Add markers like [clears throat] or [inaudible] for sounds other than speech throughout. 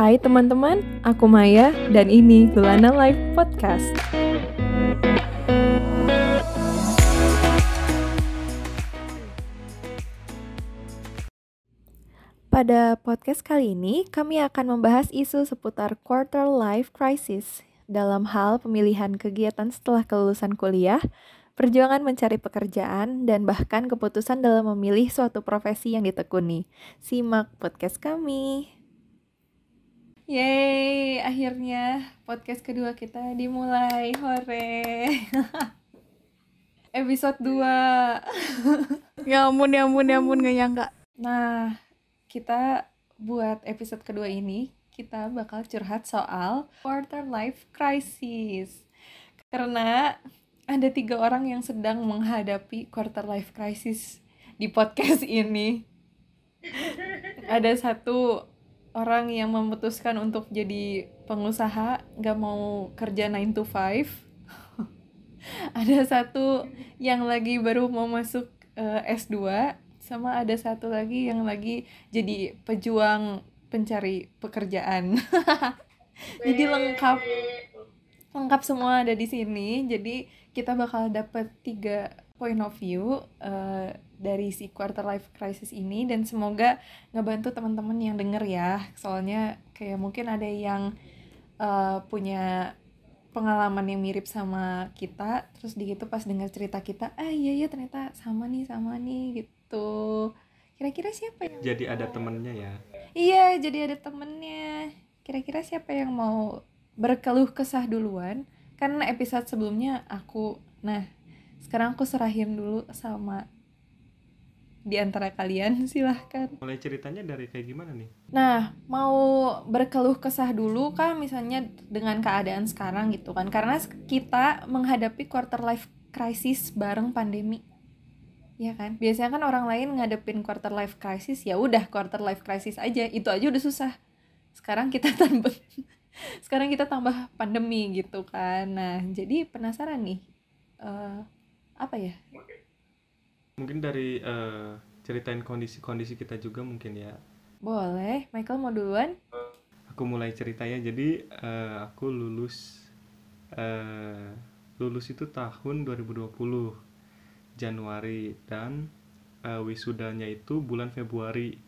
Hai teman-teman, aku Maya dan ini Lulana Live Podcast. Pada podcast kali ini, kami akan membahas isu seputar quarter life crisis dalam hal pemilihan kegiatan setelah kelulusan kuliah, perjuangan mencari pekerjaan, dan bahkan keputusan dalam memilih suatu profesi yang ditekuni. Simak podcast kami. Yeay, akhirnya podcast kedua kita dimulai. Hore. [laughs] Episode 2. [laughs] ya ampun ya ampun ya ampun gak nyangka Nah, kita buat episode kedua ini kita bakal curhat soal quarter life crisis. Karena ada tiga orang yang sedang menghadapi quarter life crisis di podcast [laughs] ini. Ada satu orang yang memutuskan untuk jadi pengusaha, gak mau kerja 9 to 5. [laughs] ada satu yang lagi baru mau masuk eh, S2 sama ada satu lagi yang lagi jadi pejuang pencari pekerjaan. [laughs] jadi lengkap lengkap semua ada di sini. Jadi kita bakal dapet tiga point of view uh, dari si quarter life crisis ini dan semoga ngebantu teman-teman yang denger ya. Soalnya kayak mungkin ada yang uh, punya pengalaman yang mirip sama kita terus di gitu pas dengar cerita kita ah iya iya ternyata sama nih sama nih gitu. Kira-kira siapa yang jadi ada temennya ya? Iya jadi ada temennya. Kira-kira siapa yang mau berkeluh kesah duluan? Karena episode sebelumnya aku nah sekarang aku serahin dulu sama di antara kalian [laughs] silahkan mulai ceritanya dari kayak gimana nih Nah, mau berkeluh kesah dulu kah misalnya dengan keadaan sekarang gitu kan? Karena kita menghadapi quarter life crisis bareng pandemi. Ya kan? Biasanya kan orang lain ngadepin quarter life crisis, ya udah quarter life crisis aja. Itu aja udah susah. Sekarang kita [laughs] tambah sekarang kita tambah pandemi gitu kan. Nah, jadi penasaran nih. eh, apa ya? Mungkin dari eh, ceritain kondisi-kondisi kita juga mungkin ya. Boleh, Michael mau duluan? aku mulai cerita ya. Jadi eh, aku lulus eh, lulus itu tahun 2020 Januari. Dan eh, wisudanya itu bulan Februari.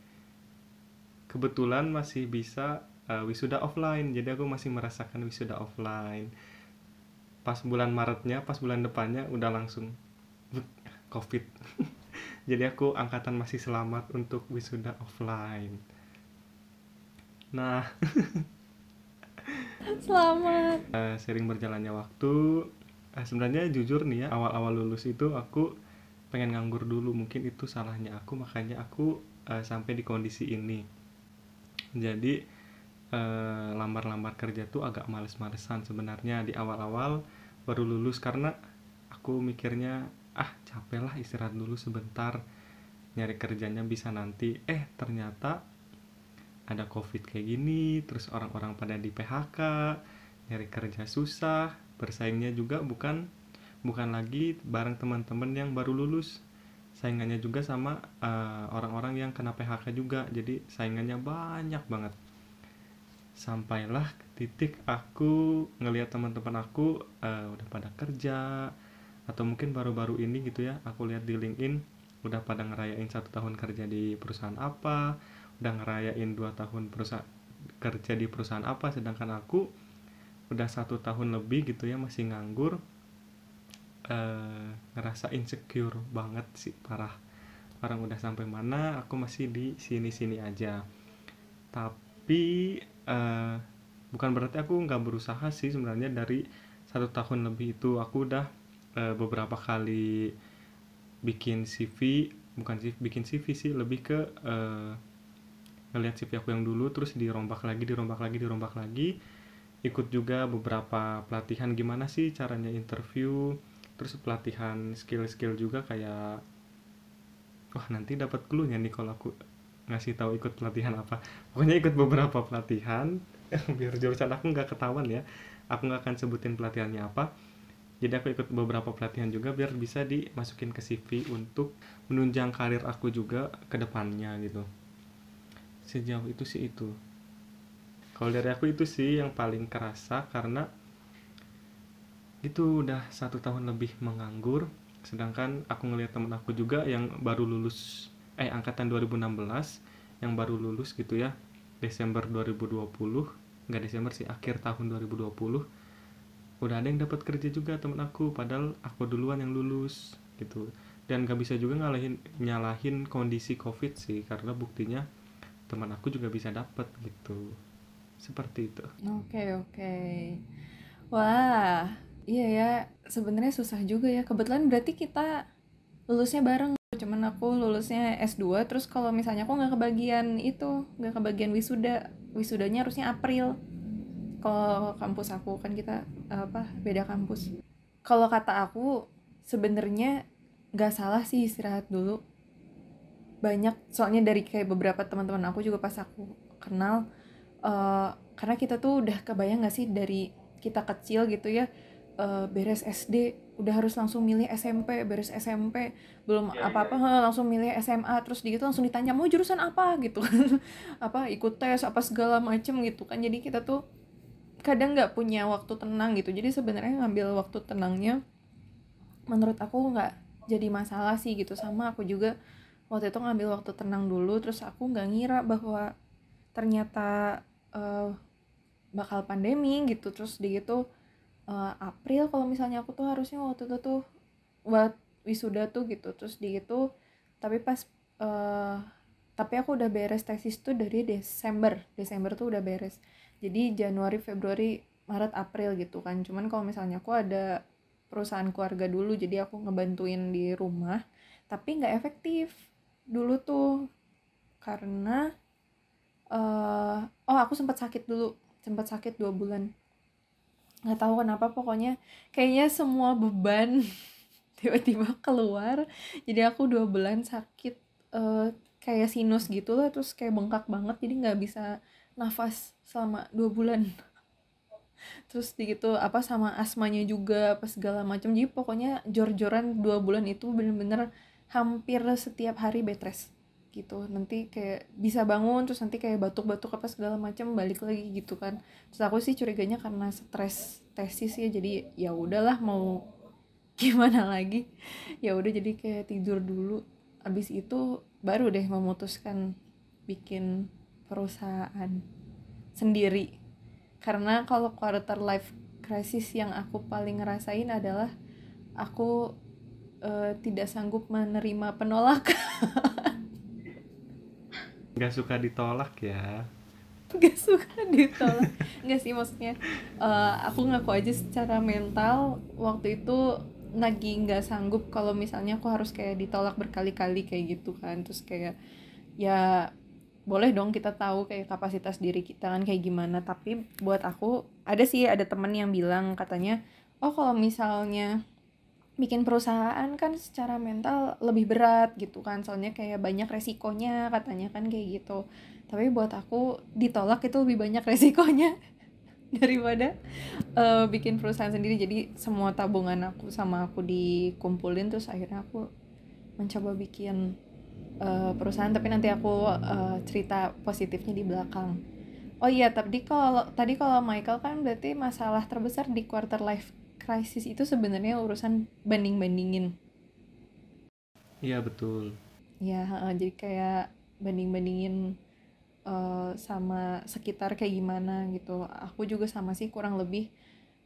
Kebetulan masih bisa eh, wisuda offline. Jadi aku masih merasakan wisuda offline. Pas bulan Maretnya pas bulan depannya udah langsung covid. [laughs] Jadi aku angkatan masih selamat untuk wisuda offline. Nah. [laughs] Selamat. eh, sering berjalannya waktu. Eh, sebenarnya jujur nih ya awal-awal lulus itu aku pengen nganggur dulu. Mungkin itu salahnya aku makanya aku eh, sampai di kondisi ini. Jadi lamar-lamar kerja tuh agak males-malesan sebenarnya di awal-awal baru lulus karena aku mikirnya ah capek lah istirahat dulu sebentar. Nyari kerjanya bisa nanti. Eh ternyata ada covid kayak gini terus orang-orang pada di PHK nyari kerja susah bersaingnya juga bukan bukan lagi bareng teman-teman yang baru lulus. Saingannya juga sama eh, orang-orang yang kena PHK juga jadi saingannya banyak banget. Sampailah ke titik aku ngelihat teman-teman aku eh, udah pada kerja atau mungkin baru-baru ini gitu ya aku lihat di LinkedIn udah pada ngerayain satu tahun kerja di perusahaan apa udah ngerayain dua tahun perusahaan kerja di perusahaan apa sedangkan aku udah satu tahun lebih gitu ya masih nganggur eh, ngerasa insecure banget sih parah. Orang udah sampai mana aku masih di sini-sini aja. Tapi eh, bukan berarti aku nggak berusaha sih sebenarnya dari satu tahun lebih itu. Aku udah eh, beberapa kali bikin CV bukan sih bikin CV sih lebih ke eh, ngelihat CV aku yang dulu terus dirombak lagi dirombak lagi dirombak lagi. Ikut juga beberapa pelatihan gimana sih caranya interview terus pelatihan skill-skill juga kayak wah nanti dapat clue-nya nih kalau aku ngasih tahu ikut pelatihan apa. Pokoknya ikut beberapa pelatihan [laughs] biar jurusan aku nggak ketahuan ya. Aku nggak akan sebutin pelatihannya apa jadi aku ikut beberapa pelatihan juga biar bisa dimasukin ke CV untuk menunjang karir aku juga ke depannya gitu. Sejauh itu sih itu. Kalau dari aku itu sih yang paling kerasa karena itu udah satu tahun lebih menganggur. Sedangkan aku ngelihat temen aku juga yang baru lulus eh angkatan 2016 yang baru lulus gitu ya Desember 2020 nggak Desember sih akhir tahun 2020 udah ada yang dapat kerja juga temen aku padahal aku duluan yang lulus gitu dan gak bisa juga ngalahin nyalahin kondisi covid sih karena buktinya teman aku juga bisa dapat gitu seperti itu Oke, oke. Wah, iya ya. Sebenarnya susah juga ya. Kebetulan berarti kita lulusnya bareng. Cuman aku lulusnya S2, terus kalau misalnya aku nggak kebagian itu, nggak kebagian wisuda. Wisudanya harusnya April. Kalau kampus aku kan kita apa beda kampus. Kalau kata aku sebenarnya nggak salah sih istirahat dulu. Banyak soalnya dari kayak beberapa teman-teman aku juga pas aku kenal eh, karena kita tuh udah kebayang gak sih dari kita kecil gitu ya eh, beres SD udah harus langsung milih SMP beres SMP belum apa-apa heh, langsung milih SMA terus di gitu langsung ditanya mau jurusan apa gitu [laughs] apa ikut tes apa segala macem gitu kan jadi kita tuh kadang nggak punya waktu tenang gitu. Jadi sebenarnya ngambil waktu tenangnya menurut aku nggak jadi masalah sih gitu. Sama aku juga waktu itu ngambil waktu tenang dulu terus aku nggak ngira bahwa ternyata eh, bakal pandemi gitu. Terus di gitu eh, April kalau misalnya aku tuh harusnya waktu itu tuh buat wisuda tuh gitu. Terus di gitu tapi pas eh, tapi aku udah beres tesis tuh dari Desember. Desember tuh udah beres jadi Januari Februari Maret April gitu kan. Cuman kalau misalnya aku ada perusahaan keluarga dulu jadi aku ngebantuin di rumah tapi nggak efektif dulu tuh. Karena eh oh aku sempat sakit dulu sempat sakit dua bulan. Nggak tahu kenapa pokoknya kayaknya semua beban [laughs] tiba-tiba keluar. Jadi aku dua bulan sakit eh, kayak sinus gitu lah terus kayak bengkak banget jadi nggak bisa nafas selama dua bulan. [laughs] Terus gitu apa sama asmanya juga apa segala macam. Jadi pokoknya jor-joran dua bulan itu bener-bener hampir setiap hari bed rest gitu. Nanti kayak bisa bangun terus nanti kayak batuk-batuk apa segala macam balik lagi gitu kan. Terus aku sih curiganya karena stres tesis ya jadi ya udahlah mau [laughs] gimana lagi. Ya udah jadi kayak tidur dulu. Abis itu baru deh memutuskan bikin perusahaan sendiri. Karena kalau quarter life crisis yang aku paling ngerasain adalah aku eh, tidak sanggup menerima penolakan [laughs] nggak suka ditolak ya. Gak suka ditolak. Nggak sih maksudnya eh, aku ngaku aja secara mental waktu itu lagi nggak sanggup kalau misalnya aku harus kayak ditolak berkali-kali kayak gitu kan. Terus kayak ya boleh dong kita tahu kayak kapasitas diri kita kan kayak gimana. Tapi buat aku ada sih ada temen yang bilang katanya oh kalau misalnya bikin perusahaan kan secara mental lebih berat gitu kan. Soalnya kayak banyak resikonya katanya kan kayak gitu. Tapi buat aku ditolak itu lebih banyak [laughs] resikonya daripada eh, bikin perusahaan sendiri. Jadi semua tabungan aku sama aku dikumpulin terus akhirnya aku mencoba bikin eh, perusahaan tapi nanti aku eh, cerita positifnya di belakang. Oh iya tadi kalau tadi kalau Michael kan berarti masalah terbesar di quarter life crisis itu sebenarnya urusan banding bandingin iya betul. Ya heeh, jadi kayak banding bandingin sama sekitar kayak gimana gitu. Aku juga sama sih kurang lebih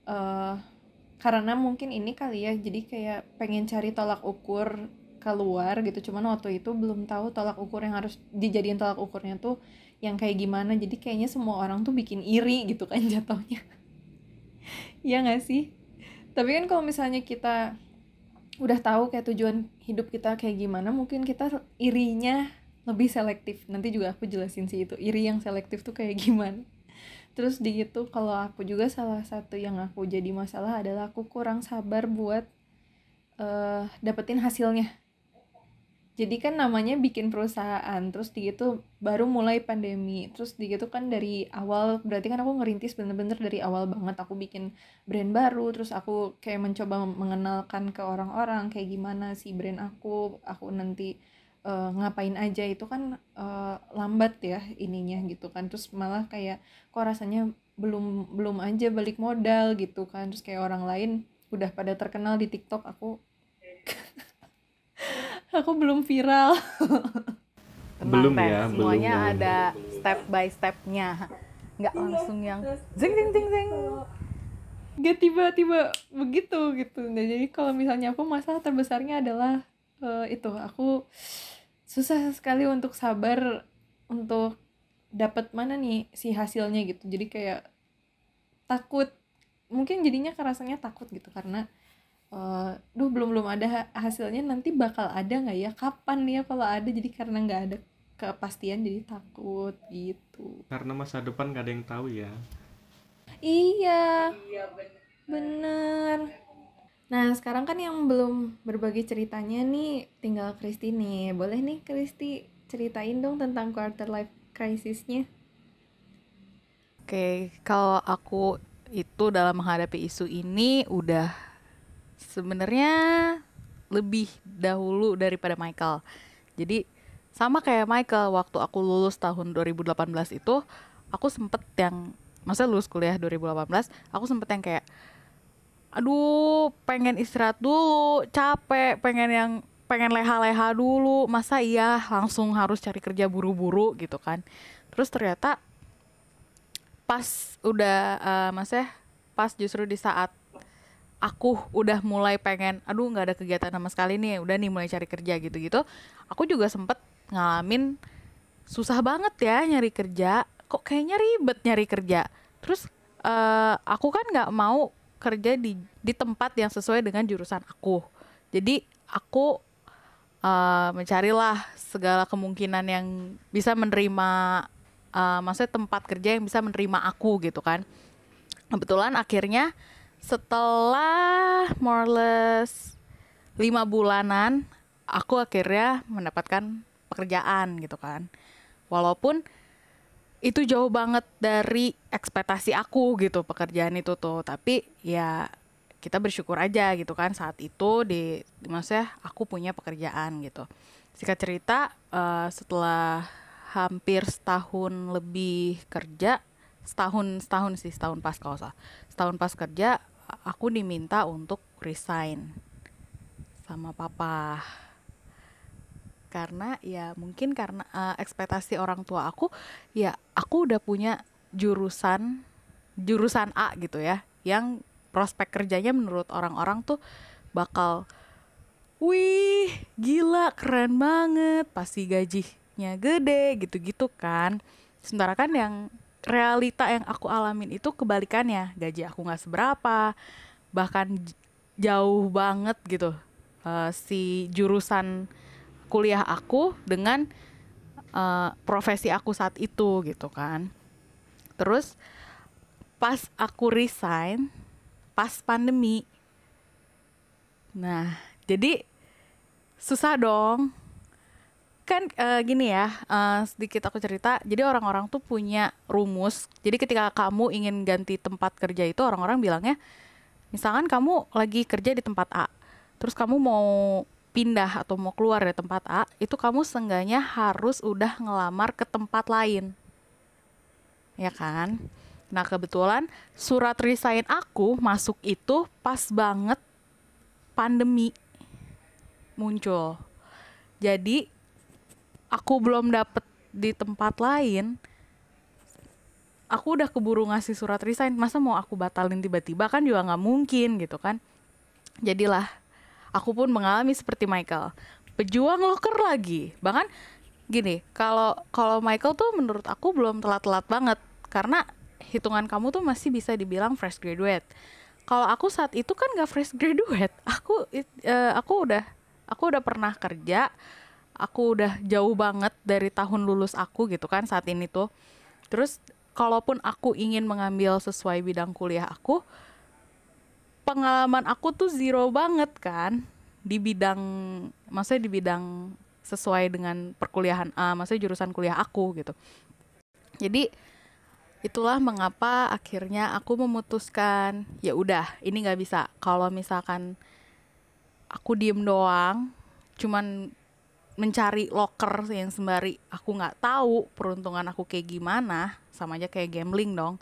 eh karena mungkin ini kali ya jadi kayak pengen cari tolak ukur keluar gitu. Cuman waktu itu belum tahu tolak ukur yang harus dijadiin tolak ukurnya tuh yang kayak gimana. Jadi kayaknya semua orang tuh bikin iri gitu kan [laughs] jatuhnya. Ya nggak sih? Tapi kan kalau misalnya kita udah tahu kayak tujuan hidup kita kayak gimana mungkin kita irinya lebih selektif. Nanti juga aku jelasin sih itu iri yang selektif tuh kayak [laughs] gimana. Terus di gitu kalau aku juga salah satu yang aku jadi masalah adalah aku kurang sabar buat eh dapetin hasilnya jadi kan namanya bikin perusahaan terus di gitu baru mulai pandemi. Terus di gitu kan dari awal berarti kan aku ngerintis bener-bener dari awal banget. Aku bikin brand baru terus aku kayak mencoba mengenalkan ke orang-orang kayak gimana sih brand aku aku nanti eh, ngapain aja. Itu kan eh, lambat ya ininya gitu kan. Terus malah kayak kok rasanya belum belum aja balik modal gitu kan. Terus kayak orang lain udah pada terkenal di TikTok aku [laughs] aku belum viral Tenang, [laughs] Belum ya, belum, Semuanya belum. ada step by stepnya. Nggak langsung yang zing zing zing zing. gak tiba-tiba begitu gitu nah jadi kalau misalnya aku masalah terbesarnya adalah eh, itu aku susah sekali untuk sabar untuk dapat mana nih si hasilnya gitu jadi kayak takut mungkin jadinya kerasanya takut gitu karena eh duh belum belum ada ha- hasilnya nanti bakal ada nggak ya kapan nih ya kalau ada jadi karena nggak ada kepastian jadi takut gitu karena masa depan gak ada yang tahu ya Iya. bener. Nah, sekarang kan yang belum berbagi ceritanya nih tinggal Kristi nih. Boleh nih Kristi ceritain dong tentang quarter life crisisnya. Oke, kalau aku itu dalam menghadapi isu ini udah sebenarnya lebih dahulu daripada Michael. Jadi sama kayak Michael waktu aku lulus tahun 2018 itu aku sempet yang masa lulus kuliah 2018 aku sempet yang kayak aduh pengen istirahat dulu capek pengen yang pengen leha-leha dulu masa iya langsung harus cari kerja buru-buru gitu kan terus ternyata pas udah eh, maksudnya pas justru di saat aku udah mulai pengen aduh nggak ada kegiatan sama sekali nih udah nih mulai cari kerja gitu-gitu. Aku juga sempet ngalamin susah banget ya nyari kerja. Kok kayaknya ribet nyari kerja. Terus eh, aku kan nggak mau kerja di di tempat yang sesuai dengan jurusan aku. Jadi aku eh, mencarilah segala kemungkinan yang bisa menerima eh, maksudnya tempat kerja yang bisa menerima aku gitu kan. Kebetulan akhirnya setelah more or less lima bulanan aku akhirnya mendapatkan pekerjaan gitu kan. Walaupun itu jauh banget dari ekspektasi aku gitu pekerjaan itu tuh. Tapi ya kita bersyukur aja gitu kan saat itu di maksudnya aku punya pekerjaan gitu. Singkat cerita eh, setelah hampir setahun lebih kerja setahun setahun sih setahun pas kalau salah. Setahun pas kerja aku diminta untuk resign sama papa. Karena ya mungkin karena eh, ekspektasi orang tua aku ya aku udah punya jurusan jurusan A gitu ya yang prospek kerjanya menurut orang-orang tuh bakal wih gila keren banget pasti gajinya gede gitu-gitu kan. Sementara kan yang realita yang aku alamin itu kebalikannya. Gaji aku nggak seberapa bahkan jauh banget gitu eh, si jurusan kuliah aku dengan eh, profesi aku saat itu gitu kan. Terus pas aku resign pas pandemi. Nah jadi susah dong kan eh, gini ya eh, sedikit aku cerita. Jadi orang-orang tuh punya rumus. Jadi ketika kamu ingin ganti tempat kerja itu orang-orang bilangnya misalkan kamu lagi kerja di tempat A terus kamu mau pindah atau mau keluar dari tempat A itu kamu seenggaknya harus udah ngelamar ke tempat lain. Ya kan? Nah kebetulan surat resign aku masuk itu pas banget pandemi muncul. Jadi aku belum dapet di tempat lain aku udah keburu ngasih surat resign. Masa mau aku batalin tiba-tiba? Kan juga nggak mungkin gitu kan. Jadilah aku pun mengalami seperti Michael. Pejuang loker lagi. Bahkan gini kalau kalau Michael tuh menurut aku belum telat-telat banget. Karena hitungan kamu tuh masih bisa dibilang fresh graduate. Kalau aku saat itu kan gak fresh graduate. Aku eh, aku udah aku udah pernah kerja aku udah jauh banget dari tahun lulus aku gitu kan saat ini tuh. Terus kalaupun aku ingin mengambil sesuai bidang kuliah aku pengalaman aku tuh zero banget kan. Di bidang maksudnya di bidang sesuai dengan perkuliahan A, maksudnya jurusan kuliah aku gitu. Jadi itulah mengapa akhirnya aku memutuskan ya udah ini nggak bisa. Kalau misalkan aku diem doang cuman mencari locker yang sembari aku nggak tahu peruntungan aku kayak gimana sama aja kayak gambling dong.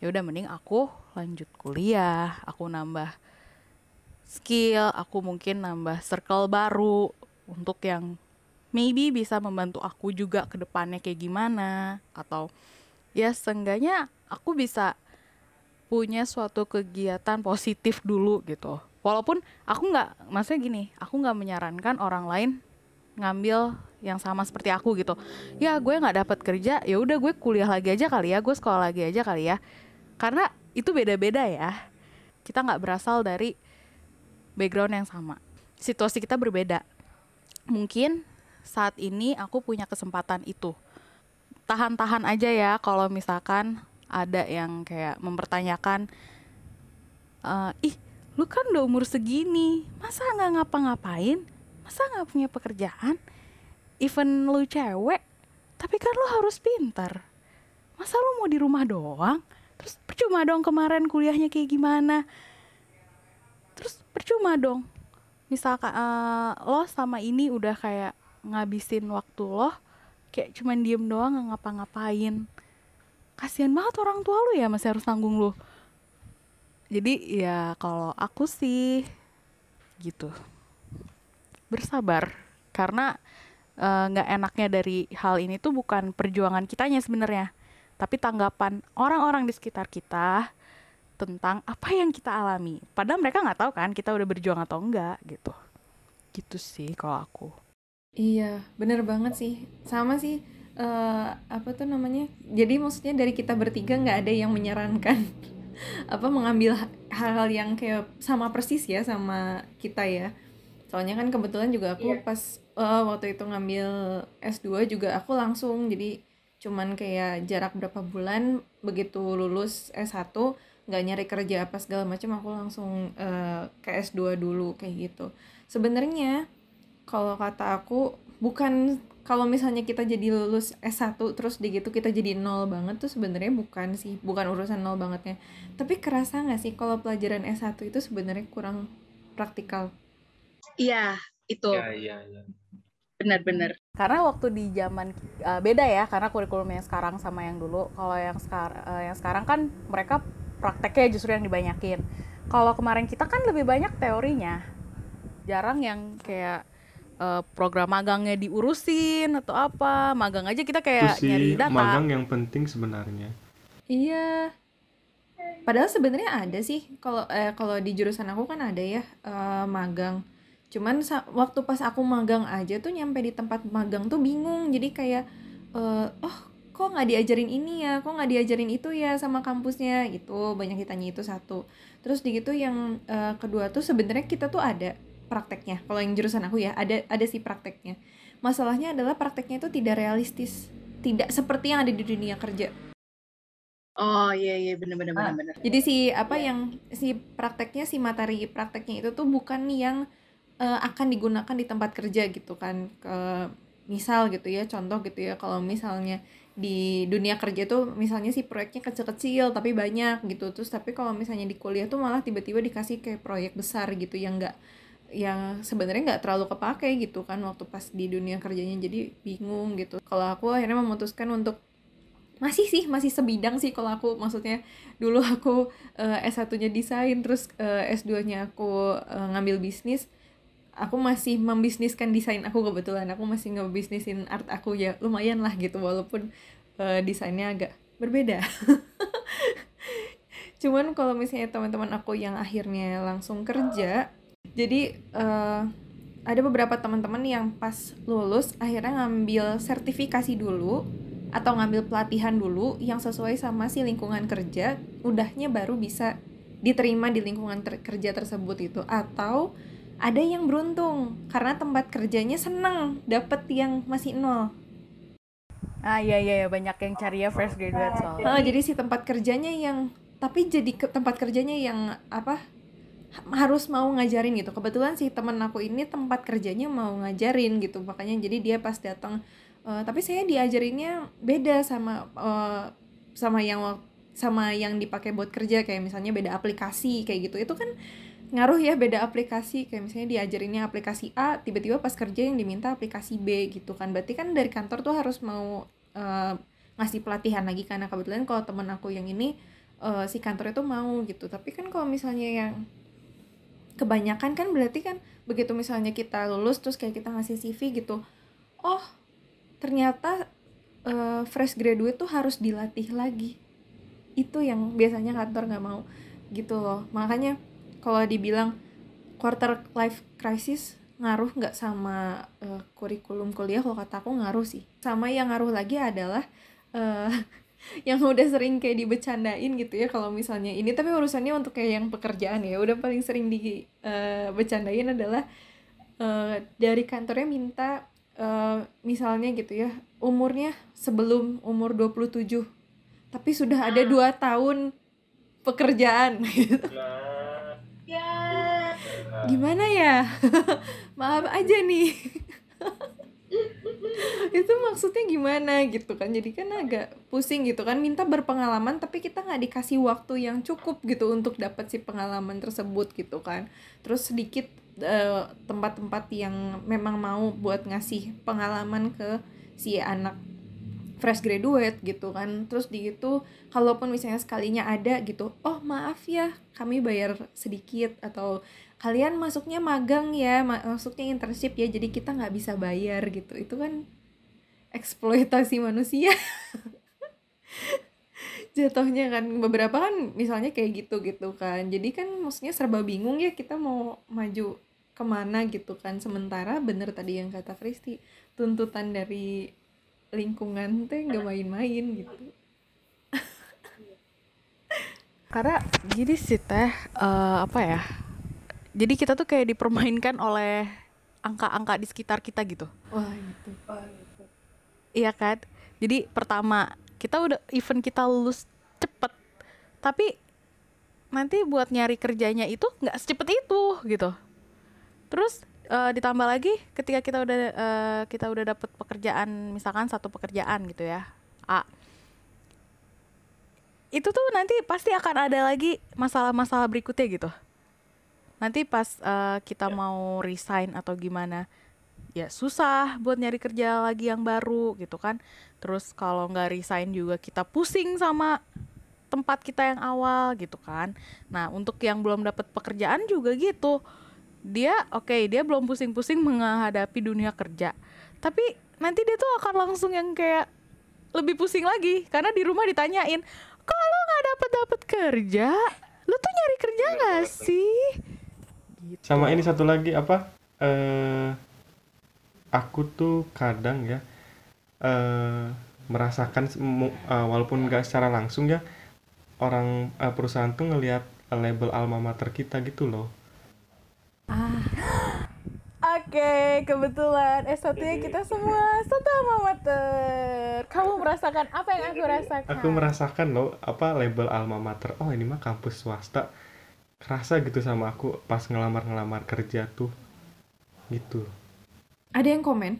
Ya udah mending aku lanjut kuliah aku nambah skill aku mungkin nambah circle baru untuk yang maybe bisa membantu aku juga ke depannya kayak gimana. Atau ya seenggaknya aku bisa punya suatu kegiatan positif dulu gitu. Walaupun aku nggak maksudnya gini aku nggak menyarankan orang lain ngambil yang sama seperti aku gitu. Ya gue nggak dapat kerja ya udah gue kuliah lagi aja kali ya gue sekolah lagi aja kali ya. Karena itu beda-beda ya. Kita nggak berasal dari background yang sama. Situasi kita berbeda. Mungkin saat ini aku punya kesempatan itu. Tahan-tahan aja ya kalau misalkan ada yang kayak mempertanyakan uh, ih lu kan udah umur segini masa nggak ngapa-ngapain masa nggak punya pekerjaan? Even lu cewek tapi kan lu harus pintar. Masa lu mau di rumah doang? Terus percuma dong kemarin kuliahnya kayak gimana? Terus percuma dong. Misalkan uh, lo sama ini udah kayak ngabisin waktu lo kayak cuman diem doang nggak ngapa-ngapain. Kasihan banget orang tua lu ya masih harus tanggung lu. Jadi ya kalau aku sih gitu bersabar. Karena eh, nggak uh, enaknya dari hal ini tuh bukan perjuangan kitanya sebenarnya tapi tanggapan orang-orang di sekitar kita tentang apa yang kita alami. Padahal mereka nggak tahu kan kita udah berjuang atau enggak gitu. Gitu sih kalau aku. Iya bener banget sih. Sama sih uh, apa tuh namanya? Jadi maksudnya dari kita bertiga nggak ada yang menyarankan [laughs] apa mengambil hal-hal yang kayak sama persis ya sama kita ya soalnya kan kebetulan juga aku yeah. pas uh, waktu itu ngambil S2 juga aku langsung. Jadi cuman kayak jarak berapa bulan begitu lulus S1 nggak nyari kerja apa segala macam aku langsung uh, ke S2 dulu kayak gitu. Sebenarnya kalau kata aku bukan kalau misalnya kita jadi lulus S1 terus di gitu kita jadi nol banget tuh sebenarnya bukan sih bukan urusan nol bangetnya. Tapi kerasa nggak sih kalau pelajaran S1 itu sebenarnya kurang praktikal Iya, itu. Iya, iya, iya. Benar-benar. Karena waktu di zaman uh, beda ya, karena kurikulum yang sekarang sama yang dulu. Kalau yang sekarang uh, yang sekarang kan mereka prakteknya justru yang dibanyakin. Kalau kemarin kita kan lebih banyak teorinya. Jarang yang kayak uh, program magangnya diurusin atau apa. Magang aja kita kayak Itu sih, nyari data. magang yang penting sebenarnya. Iya. Padahal sebenarnya ada sih kalau eh, kalau di jurusan aku kan ada ya uh, magang cuman waktu pas aku magang aja tuh nyampe di tempat magang tuh bingung. Jadi kayak uh, oh kok nggak diajarin ini ya? Kok nggak diajarin itu ya sama kampusnya? Gitu banyak ditanya itu satu. Terus di gitu yang uh, kedua tuh sebenarnya kita tuh ada prakteknya. Kalau yang jurusan aku ya ada ada sih prakteknya. Masalahnya adalah prakteknya itu tidak realistis. Tidak seperti yang ada di dunia kerja. Oh iya iya. Benar benar benar benar. Jadi si apa yeah. yang si prakteknya si materi prakteknya itu tuh bukan yang uh, akan digunakan di tempat kerja gitu kan. Ke misal gitu ya contoh gitu ya kalau misalnya di dunia kerja tuh misalnya si proyeknya kecil-kecil tapi banyak gitu. Terus tapi kalau misalnya di kuliah tuh malah tiba-tiba dikasih kayak proyek besar gitu yang enggak yang sebenarnya nggak terlalu kepake gitu kan waktu pas di dunia kerjanya. Jadi bingung gitu. Kalau aku akhirnya memutuskan untuk masih sih masih sebidang sih kalau aku. Maksudnya dulu aku uh, S1-nya desain terus uh, S2-nya aku uh, ngambil bisnis aku masih membisniskan desain aku kebetulan. Aku masih ngebisnisin art aku ya lumayan lah gitu walaupun uh, desainnya agak berbeda. [laughs] Cuman kalau misalnya teman-teman aku yang akhirnya langsung kerja jadi uh, ada beberapa teman-teman yang pas lulus akhirnya ngambil sertifikasi dulu atau ngambil pelatihan dulu yang sesuai sama si lingkungan kerja udahnya baru bisa diterima di lingkungan ter kerja tersebut itu. Atau ada yang beruntung karena tempat kerjanya seneng dapet yang masih nol. Ah iya iya, iya. banyak yang cari ya fresh graduate soalnya. Oh, jadi si tempat kerjanya yang tapi jadi ke tempat kerjanya yang apa harus mau ngajarin gitu. Kebetulan si temen aku ini tempat kerjanya mau ngajarin gitu makanya jadi dia pas datang uh, tapi saya diajarinnya beda sama uh, sama yang sama yang dipakai buat kerja kayak misalnya beda aplikasi kayak gitu. Itu kan ngaruh ya beda aplikasi. Kayak misalnya diajarinnya aplikasi A tiba-tiba pas kerja yang diminta aplikasi B gitu kan. Berarti kan dari kantor tuh harus mau uh, ngasih pelatihan lagi karena kebetulan kalau temen aku yang ini uh, si kantor itu mau gitu. Tapi kan kalau misalnya yang kebanyakan kan berarti kan begitu misalnya kita lulus terus kayak kita ngasih CV gitu oh ternyata uh, fresh graduate tuh harus dilatih lagi. Itu yang biasanya kantor nggak mau gitu loh. Makanya kalau dibilang quarter life crisis ngaruh nggak sama uh, kurikulum kuliah? Kalau kata aku ngaruh sih. Sama yang ngaruh lagi adalah uh, [laughs] yang udah sering kayak dibecandain gitu ya kalau misalnya ini. Tapi urusannya untuk kayak yang pekerjaan ya. Udah paling sering dibecandain uh, adalah uh, dari kantornya minta uh, misalnya gitu ya umurnya sebelum umur 27 tapi sudah ada dua tahun pekerjaan. Gitu gimana ya? [laughs] Maaf aja nih. [laughs] Itu maksudnya gimana gitu kan? Jadi kan agak pusing gitu kan? Minta berpengalaman tapi kita nggak dikasih waktu yang cukup gitu untuk dapat si pengalaman tersebut gitu kan? Terus sedikit eh, tempat-tempat uh, yang memang mau buat ngasih pengalaman ke si anak fresh graduate gitu kan? Terus di itu kalaupun misalnya sekalinya ada gitu oh maaf ya kami bayar sedikit atau kalian masuknya magang ya masuknya internship ya jadi kita nggak bisa bayar gitu. Itu kan eksploitasi manusia. [laughs] Jatuhnya kan beberapa kan misalnya kayak gitu gitu kan. Jadi kan maksudnya serba bingung ya kita mau maju ke mana gitu kan. Sementara bener tadi yang kata Kristi tuntutan dari lingkungan teh nggak main-main gitu. Karena gini sih teh uh, apa ya jadi kita tuh kayak dipermainkan oleh angka-angka di sekitar kita gitu. Wah itu iya kan? Jadi pertama kita udah event kita lulus cepet. Tapi nanti buat nyari kerjanya itu nggak secepat itu gitu. Terus uh, ditambah lagi ketika kita udah uh, kita udah dapet pekerjaan misalkan satu pekerjaan gitu ya A. Itu tuh nanti pasti akan ada lagi masalah-masalah berikutnya gitu nanti pas uh, kita ya. mau resign atau gimana ya susah buat nyari kerja lagi yang baru gitu kan. Terus kalau nggak resign juga kita pusing sama tempat kita yang awal gitu kan. Nah untuk yang belum dapat pekerjaan juga gitu. Dia oke okay, dia belum pusing-pusing menghadapi dunia kerja. Tapi nanti dia tuh akan langsung yang kayak lebih pusing lagi karena di rumah ditanyain kalau nggak dapat dapat kerja lu tuh nyari kerja nggak sih gitu. sama ini satu lagi apa uh, aku tuh kadang ya uh, merasakan uh, walaupun nggak secara langsung ya orang uh, perusahaan tuh ngelihat label alma mater kita gitu loh Ah. [gasps] Oke, okay, kebetulan S1 nya kita semua satu alma mater. Kamu merasakan apa yang aku rasakan? Aku merasakan loh, apa label alma mater. Oh, ini mah kampus swasta. Kerasa gitu sama aku pas ngelamar-ngelamar kerja tuh. Gitu. Ada yang komen?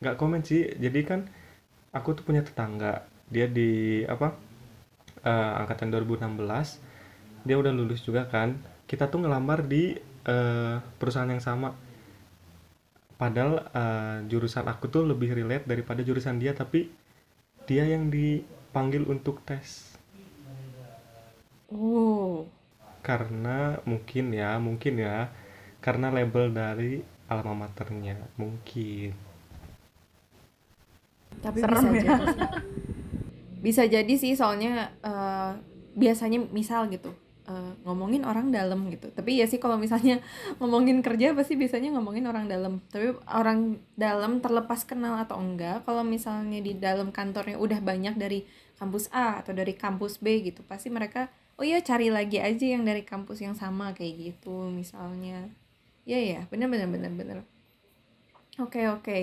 Gak komen sih. Jadi kan aku tuh punya tetangga. Dia di apa? Uh, angkatan 2016. Dia udah lulus juga kan. Kita tuh ngelamar di uh, perusahaan yang sama padahal uh, jurusan aku tuh lebih relate daripada jurusan dia tapi dia yang dipanggil untuk tes oh karena mungkin ya mungkin ya. Karena label dari alma maternya mungkin. Tapi Serem bisa ya. jadi. Bisa jadi sih soalnya uh, biasanya misal gitu uh, ngomongin orang dalam gitu. Tapi ya sih kalau misalnya [laughs] ngomongin kerja pasti biasanya ngomongin orang dalam. Tapi orang dalam terlepas kenal atau enggak kalau misalnya di dalam kantornya udah banyak dari kampus A atau dari kampus B gitu pasti mereka oh ya cari lagi aja yang dari kampus yang sama kayak gitu misalnya. Ya ya bener bener bener bener. Oke okay, oke. Okay.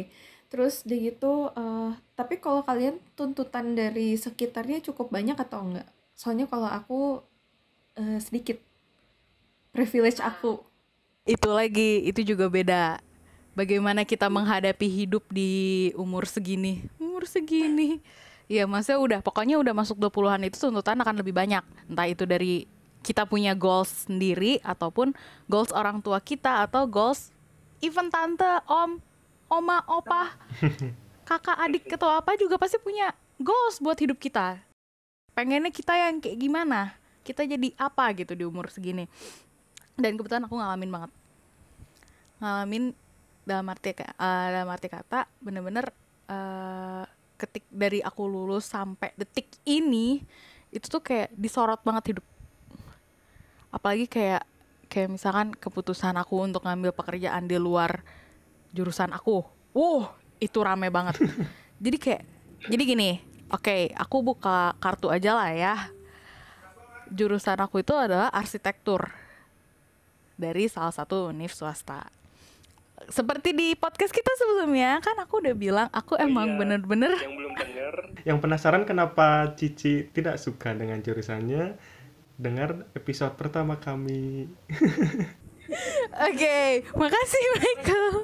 terus di gitu uh, tapi kalau kalian tuntutan dari sekitarnya cukup banyak atau enggak? Soalnya kalau aku uh, sedikit privilege aku. Itu lagi itu juga beda. Bagaimana kita menghadapi hidup di umur segini? Umur segini ya maksudnya udah pokoknya udah masuk 20-an itu tuntutan akan lebih banyak entah itu dari kita punya goals sendiri ataupun goals orang tua kita atau goals even tante, om, oma, opa, [laughs] kakak, adik atau apa juga pasti punya goals buat hidup kita. Pengennya kita yang kayak gimana? Kita jadi apa gitu di umur segini. Dan kebetulan aku ngalamin banget. Ngalamin dalam arti eh, dalam arti kata bener-bener eh, ketik dari aku lulus sampai detik ini itu tuh kayak disorot banget hidup. Apalagi kayak kayak misalkan keputusan aku untuk ngambil pekerjaan di luar jurusan aku. Wow itu rame banget. [laughs] Jadi kayak jadi gini oke aku buka kartu aja lah ya. Jurusan aku itu adalah arsitektur. Dari salah satu univ swasta seperti di podcast kita sebelumnya kan aku udah bilang aku emang iya. bener-bener yang belum denger [laughs] Yang penasaran kenapa Cici tidak suka dengan jurusannya? Dengar episode pertama kami. [laughs] Oke, makasih Michael. [laughs]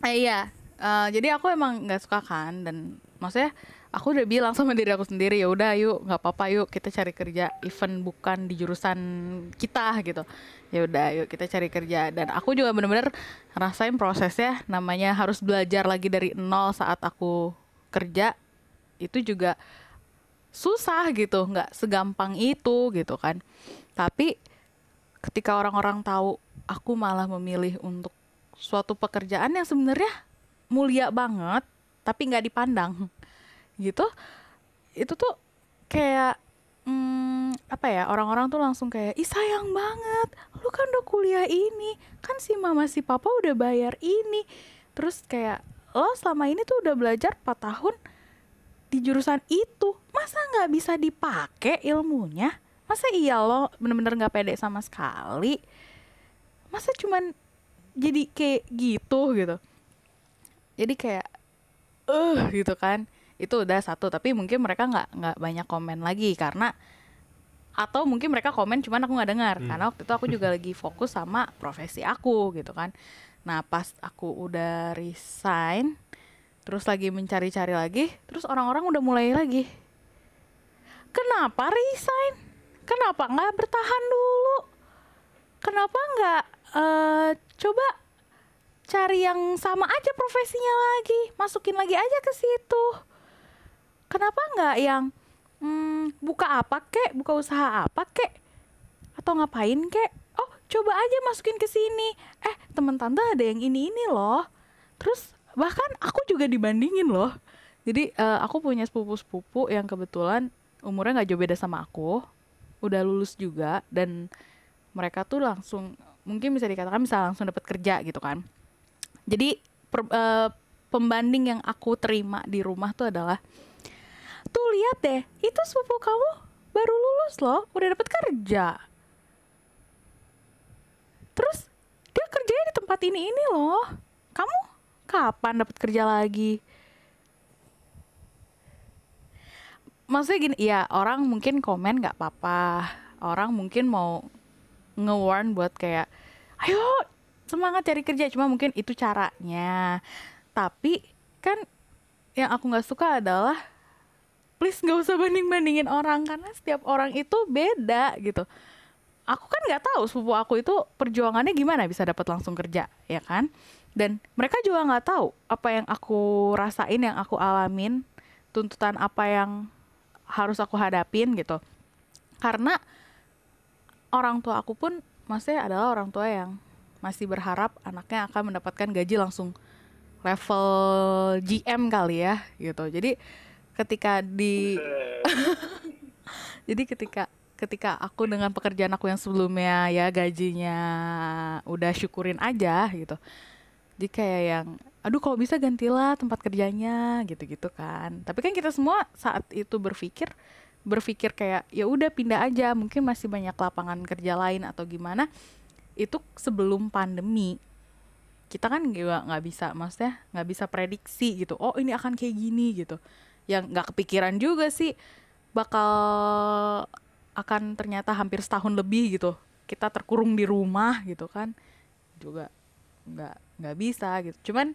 Eh, iya, eh, jadi aku emang nggak suka kan dan maksudnya aku udah bilang sama diri aku sendiri ya udah yuk nggak apa-apa yuk kita cari kerja even bukan di jurusan kita gitu. Ya udah yuk kita cari kerja. Dan aku juga bener-bener rasain prosesnya namanya harus belajar lagi dari nol saat aku kerja itu juga susah gitu nggak segampang itu gitu kan. Tapi ketika orang-orang tahu aku malah memilih untuk suatu pekerjaan yang sebenarnya mulia banget tapi nggak dipandang gitu itu tuh kayak hmm, apa ya orang-orang tuh langsung kayak ih sayang banget lu kan udah kuliah ini kan si mama si papa udah bayar ini. Terus kayak lo selama ini tuh udah belajar 4 tahun di jurusan itu masa nggak bisa dipakai ilmunya? Masa iya lo bener-bener nggak pede sama sekali? Masa cuman jadi kayak gitu gitu. Jadi kayak eh gitu kan itu udah satu tapi mungkin mereka nggak nggak banyak komen lagi karena atau mungkin mereka komen cuman aku nggak dengar. Hmm. karena waktu itu aku juga lagi fokus sama profesi aku gitu kan. Nah pas aku udah resign terus lagi mencari-cari lagi terus orang-orang udah mulai lagi. Kenapa resign? Kenapa nggak bertahan dulu? Kenapa nggak eh, coba cari yang sama aja profesinya lagi masukin lagi aja ke situ kenapa nggak yang hmm, buka apa kek? Buka usaha apa kek? Atau ngapain kek? Oh coba aja masukin ke sini. Eh teman tante ada yang ini ini loh. Terus bahkan aku juga dibandingin loh. Jadi eh, aku punya sepupu sepupu yang kebetulan umurnya nggak jauh beda sama aku. Udah lulus juga dan mereka tuh langsung mungkin bisa dikatakan bisa langsung dapat kerja gitu kan. Jadi per- eh, pembanding yang aku terima di rumah tuh adalah tuh lihat deh. Itu sepupu kamu baru lulus loh. Udah dapat kerja. Terus dia kerjanya di tempat ini ini loh. Kamu kapan dapat kerja lagi? Maksudnya gini ya orang mungkin komen nggak apa-apa. Orang mungkin mau nge-warn buat kayak ayo semangat cari kerja. Cuma mungkin itu caranya. Tapi kan yang aku nggak suka adalah please nggak usah banding bandingin orang karena setiap orang itu beda gitu. Aku kan nggak tahu sepupu aku itu perjuangannya gimana bisa dapat langsung kerja ya kan? Dan mereka juga nggak tahu apa yang aku rasain yang aku alamin tuntutan apa yang harus aku hadapin gitu. Karena orang tua aku pun maksudnya adalah orang tua yang masih berharap anaknya akan mendapatkan gaji langsung level GM kali ya gitu. Jadi ketika di [laughs] jadi ketika ketika aku dengan pekerjaan aku yang sebelumnya ya gajinya udah syukurin aja gitu. Jadi kayak yang aduh kalau bisa gantilah tempat kerjanya gitu-gitu kan. Tapi kan kita semua saat itu berpikir berpikir kayak ya udah pindah aja. Mungkin masih banyak lapangan kerja lain atau gimana. Itu sebelum pandemi. Kita kan juga nggak bisa maksudnya nggak bisa prediksi gitu. Oh ini akan kayak gini gitu yang nggak kepikiran juga sih bakal akan ternyata hampir setahun lebih gitu. Kita terkurung di rumah gitu kan. Juga nggak nggak bisa gitu. Cuman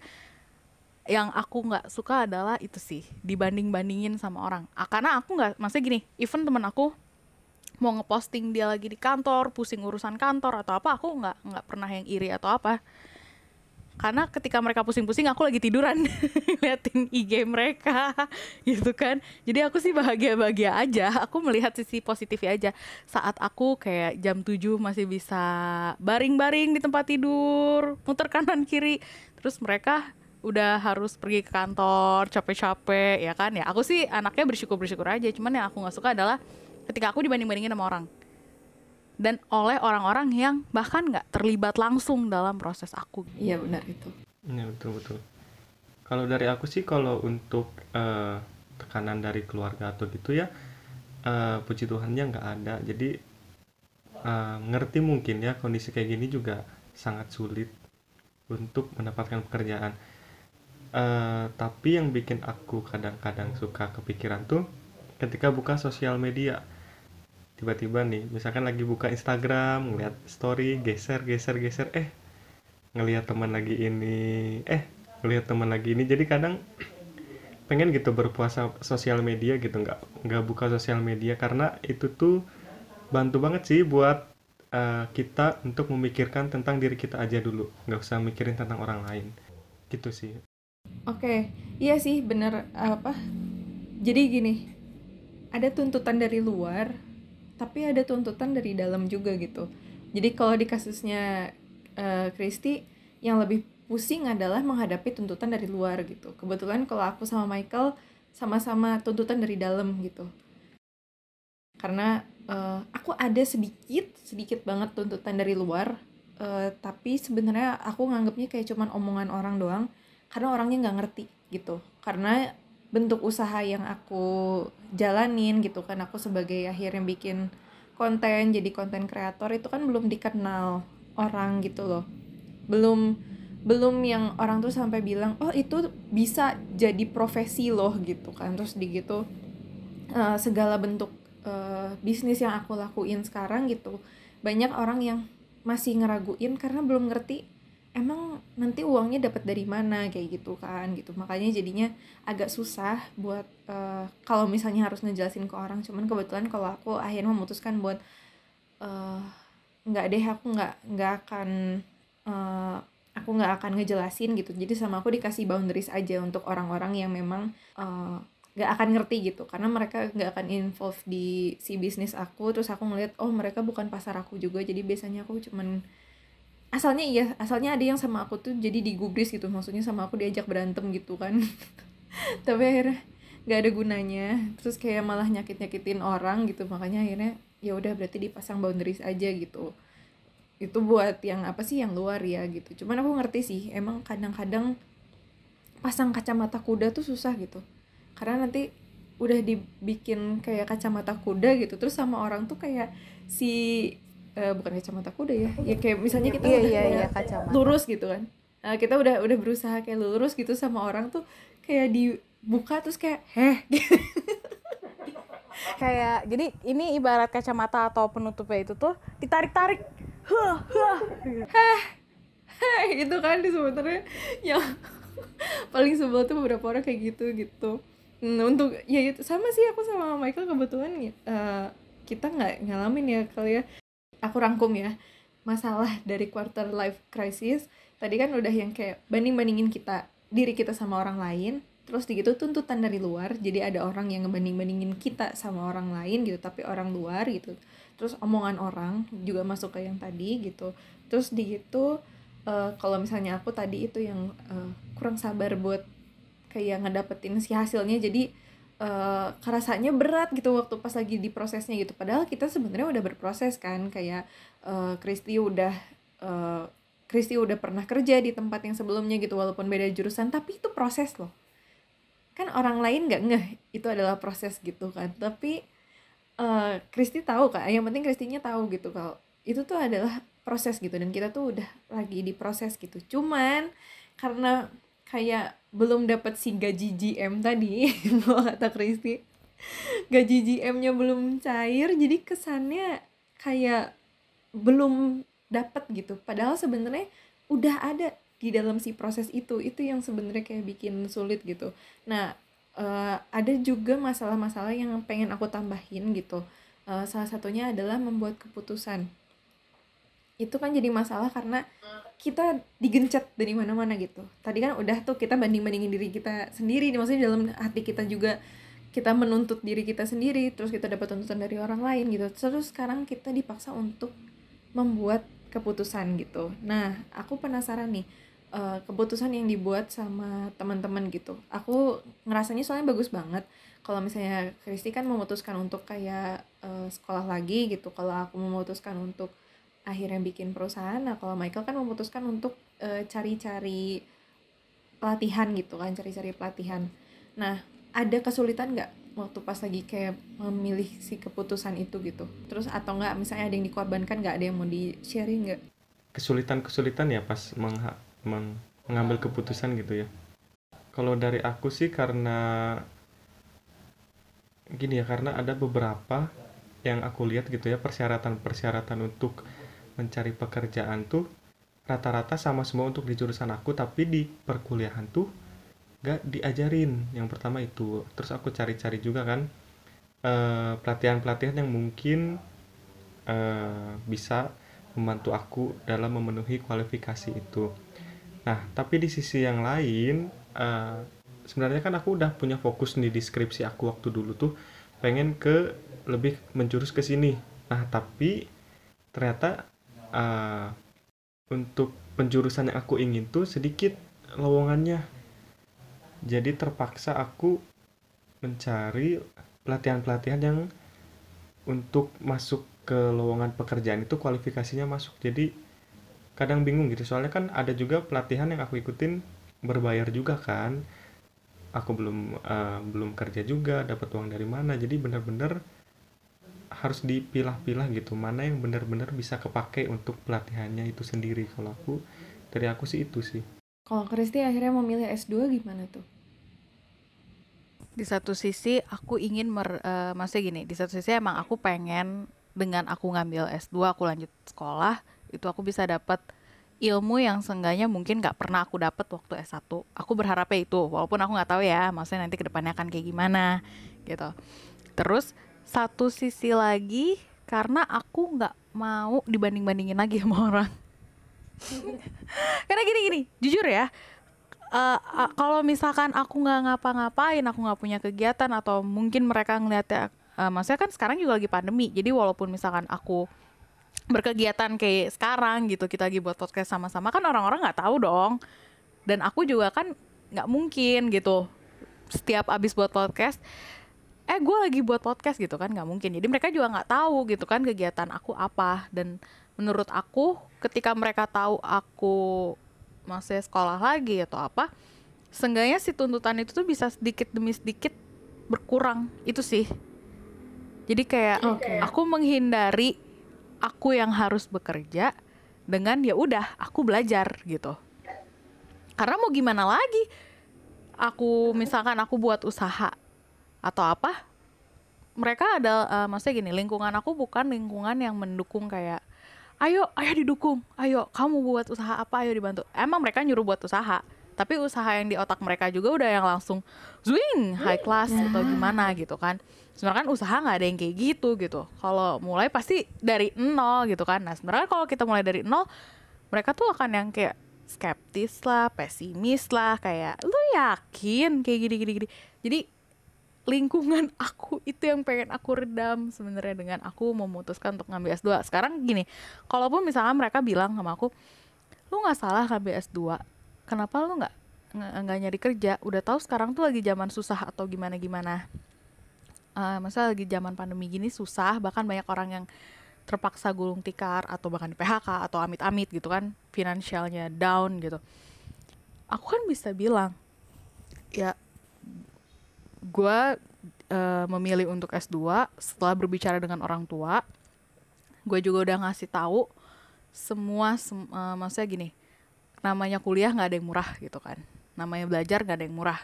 yang aku nggak suka adalah itu sih dibanding bandingin sama orang. Ah, karena aku nggak maksudnya gini even temen aku mau ngeposting dia lagi di kantor pusing urusan kantor atau apa aku nggak nggak pernah yang iri atau apa karena ketika mereka pusing-pusing aku lagi tiduran. [laughs] Liatin IG mereka [laughs] gitu kan. Jadi aku sih bahagia-bahagia aja. Aku melihat sisi positifnya aja. Saat aku kayak jam 7 masih bisa baring-baring di tempat tidur muter kanan kiri. Terus mereka udah harus pergi ke kantor capek-capek ya kan? Ya aku sih anaknya bersyukur-bersyukur aja. Cuman yang aku nggak suka adalah ketika aku dibanding-bandingin sama orang dan oleh orang-orang yang bahkan nggak terlibat langsung dalam proses aku. Iya benar itu. Iya betul betul. Kalau dari aku sih kalau untuk eh, tekanan dari keluarga atau gitu ya, eh, puji Tuhannya nggak ada. Jadi eh, ngerti mungkin ya kondisi kayak gini juga sangat sulit untuk mendapatkan pekerjaan. Eh, tapi yang bikin aku kadang-kadang suka kepikiran tuh ketika buka sosial media tiba-tiba nih misalkan lagi buka Instagram ngeliat story geser geser geser eh ngelihat teman lagi ini eh ngelihat teman lagi ini. Jadi kadang [clears throat] pengen gitu berpuasa sosial media gitu nggak nggak buka sosial media. Karena itu tuh bantu banget sih buat uh, kita untuk memikirkan tentang diri kita aja dulu. Nggak usah mikirin tentang orang lain. Gitu sih. Oke iya sih bener apa jadi gini ada tuntutan dari luar tapi ada tuntutan dari dalam juga gitu. Jadi kalau di kasusnya uh, Christy yang lebih pusing adalah menghadapi tuntutan dari luar gitu. Kebetulan kalau aku sama Michael sama-sama tuntutan dari dalam gitu. Karena uh, aku ada sedikit sedikit banget tuntutan dari luar uh, tapi sebenarnya aku nganggapnya kayak cuman omongan orang doang karena orangnya nggak ngerti gitu. Karena bentuk usaha yang aku jalanin gitu kan. Aku sebagai akhirnya bikin konten jadi konten kreator itu kan belum dikenal orang gitu loh. Belum belum yang orang tuh sampai bilang oh itu bisa jadi profesi loh gitu kan. Terus di gitu uh, segala bentuk uh, bisnis yang aku lakuin sekarang gitu banyak orang yang masih ngeraguin karena belum ngerti emang nanti uangnya dapat dari mana? Kayak gitu kan gitu. Makanya jadinya agak susah buat uh, kalau misalnya harus ngejelasin ke orang. Cuman kebetulan kalau aku akhirnya memutuskan buat uh, nggak deh aku nggak nggak akan uh, aku nggak akan ngejelasin gitu. Jadi sama aku dikasih boundaries aja untuk orang-orang yang memang uh, akan ngerti gitu. Karena mereka nggak akan involve di si bisnis aku. Terus aku ngeliat oh mereka bukan pasar aku juga. Jadi biasanya aku cuman asalnya iya asalnya ada yang sama aku tuh jadi digubris gitu maksudnya sama aku diajak berantem gitu kan. [laughs] Tapi akhirnya nggak ada gunanya terus kayak malah nyakit nyakitin orang gitu makanya akhirnya ya udah berarti dipasang boundaries aja gitu. Itu buat yang apa sih yang luar ya gitu. Cuman aku ngerti sih emang kadang-kadang pasang kacamata kuda tuh susah gitu. Karena nanti udah dibikin kayak kacamata kuda gitu terus sama orang tuh kayak si uh, bukan kacamata kuda ya. Ya kayak misalnya kita iya, udah iya, iya, kacamata. lurus gitu kan. Uh, kita udah udah berusaha kayak lurus gitu sama orang tuh kayak dibuka terus kayak heh. Gitu. [laughs] kayak jadi ini ibarat kacamata atau penutupnya itu tuh ditarik-tarik. Heh heh. Itu kan di sebenarnya. Yang paling sebel tuh beberapa orang kayak gitu gitu. Nah, untuk ya itu sama sih aku sama Michael kebetulan uh, kita nggak ngalamin ya kali ya aku rangkum ya masalah [laughs] dari quarter life crisis. Tadi kan udah yang kayak banding bandingin kita diri kita sama orang lain terus gitu tuntutan dari luar jadi ada orang yang ngebanding bandingin kita sama orang lain gitu tapi orang luar gitu. Terus omongan orang juga masuk ke yang tadi gitu. Terus di gitu uh, kalau misalnya aku tadi itu yang uh, kurang sabar buat kayak ngedapetin si hasilnya jadi uh, kerasanya berat gitu waktu pas lagi di prosesnya gitu. Padahal kita sebenarnya udah berproses kan kayak uh, Kristi udah uh, udah pernah kerja di tempat yang sebelumnya gitu walaupun beda jurusan tapi itu proses loh. Kan orang lain nggak ngeh itu adalah proses gitu kan. Tapi uh, Kristi tahu kan yang penting Kristinya tahu gitu kalau itu tuh adalah proses gitu dan kita tuh udah lagi di proses gitu. Cuman karena kayak belum dapat si gaji GM tadi. [laughs] Kata Kristi gaji GM-nya belum cair jadi kesannya kayak belum dapat gitu. Padahal sebenarnya udah ada di dalam si proses itu. Itu yang sebenarnya kayak bikin sulit gitu. Nah uh, ada juga masalah-masalah yang pengen aku tambahin gitu. Uh, salah satunya adalah membuat keputusan itu kan jadi masalah karena kita digencet dari mana-mana gitu. Tadi kan udah tuh kita banding-bandingin diri kita sendiri maksudnya dalam hati kita juga kita menuntut diri kita sendiri terus kita dapat tuntutan dari orang lain gitu. Terus sekarang kita dipaksa untuk membuat keputusan gitu. Nah aku penasaran nih uh, keputusan yang dibuat sama teman-teman gitu. Aku ngerasanya soalnya bagus banget. Kalau misalnya Kristi kan memutuskan untuk kayak uh, sekolah lagi gitu. Kalau aku memutuskan untuk akhirnya bikin perusahaan. Nah kalau Michael kan memutuskan untuk cari cari-cari pelatihan gitu kan cari-cari pelatihan. Nah ada kesulitan nggak waktu pas lagi kayak memilih si keputusan itu gitu? Terus atau nggak misalnya ada yang dikorbankan nggak? Ada yang mau di sharing nggak? Kesulitan-kesulitan ya pas meng meng mengambil keputusan gitu ya. Kalau dari aku sih karena gini ya karena ada beberapa yang aku lihat gitu ya persyaratan-persyaratan untuk mencari pekerjaan tuh rata-rata sama semua untuk di jurusan aku tapi di perkuliahan tuh gak diajarin. Yang pertama itu. Terus aku cari-cari juga kan eh, pelatihan-pelatihan yang mungkin uh, bisa membantu aku dalam memenuhi kualifikasi itu. Nah tapi di sisi yang lain uh, sebenarnya kan aku udah punya fokus di deskripsi aku waktu dulu tuh pengen ke lebih menjurus ke sini. Nah tapi ternyata uh, untuk penjurusan yang aku ingin tuh sedikit lowongannya. Jadi terpaksa aku mencari pelatihan-pelatihan yang untuk masuk ke lowongan pekerjaan itu kualifikasinya masuk. Jadi kadang bingung gitu. Soalnya kan ada juga pelatihan yang aku ikutin berbayar juga kan. Aku belum uh, belum kerja juga dapat uang dari mana. Jadi benar-benar harus dipilah-pilah gitu. Mana yang benar-benar bisa kepake untuk pelatihannya itu sendiri? Kalau aku dari aku sih itu sih. Kalau Kristi akhirnya memilih S2 gimana tuh? Di satu sisi aku ingin mer, uh, maksudnya gini di satu sisi emang aku pengen dengan aku ngambil S2 aku lanjut sekolah itu aku bisa dapat ilmu yang seenggaknya mungkin gak pernah aku dapat waktu S1 aku berharapnya itu walaupun aku nggak tahu ya maksudnya nanti ke depannya akan kayak gimana gitu. Terus satu sisi lagi karena aku nggak mau dibanding-bandingin lagi sama orang. Karena gini gini jujur ya uh, uh, kalau misalkan aku nggak ngapa-ngapain aku nggak punya kegiatan atau mungkin mereka ngeliatnya uh, maksudnya kan sekarang juga lagi pandemi jadi walaupun misalkan aku berkegiatan kayak sekarang gitu kita lagi buat podcast sama-sama kan orang-orang nggak tahu dong. Dan aku juga kan nggak mungkin gitu setiap abis buat podcast eh gue lagi buat podcast gitu kan nggak mungkin. Jadi mereka juga nggak tahu gitu kan kegiatan aku apa. Dan menurut aku ketika mereka tahu aku masih sekolah lagi atau apa seenggaknya si tuntutan itu tuh bisa sedikit demi sedikit berkurang. Itu sih. Jadi kayak okay. aku menghindari aku yang harus bekerja dengan ya udah aku belajar gitu. Karena mau gimana lagi? Aku misalkan aku buat usaha atau apa mereka ada uh, maksudnya gini lingkungan aku bukan lingkungan yang mendukung kayak ayo ayo didukung ayo kamu buat usaha apa ayo dibantu. Emang mereka nyuruh buat usaha tapi usaha yang di otak mereka juga udah yang langsung swing high class yeah. atau gimana gitu kan. Sebenarnya kan usaha nggak ada yang kayak gitu gitu. Kalau mulai pasti dari nol gitu kan. Nah sebenarnya kalau kita mulai dari nol mereka tuh akan yang kayak skeptis lah pesimis lah kayak lu yakin? kayak gini gini gini. Jadi lingkungan [laughs] aku itu yang pengen aku redam sebenarnya dengan aku memutuskan untuk ngambil S2 sekarang gini kalaupun misalnya mereka bilang sama aku lu nggak salah ngambil S2 kenapa lu nggak nggak nyari kerja? Udah tahu sekarang tuh lagi zaman susah atau gimana gimana uh, masa lagi zaman pandemi gini susah bahkan banyak orang yang terpaksa gulung tikar atau bahkan di PHK atau amit-amit gitu kan finansialnya down gitu. Aku kan bisa bilang ya gue uh, memilih untuk S2 setelah berbicara dengan orang tua. Gue juga udah ngasih tahu semua sem uh, maksudnya gini namanya kuliah nggak ada yang murah gitu kan. Namanya belajar nggak ada yang murah.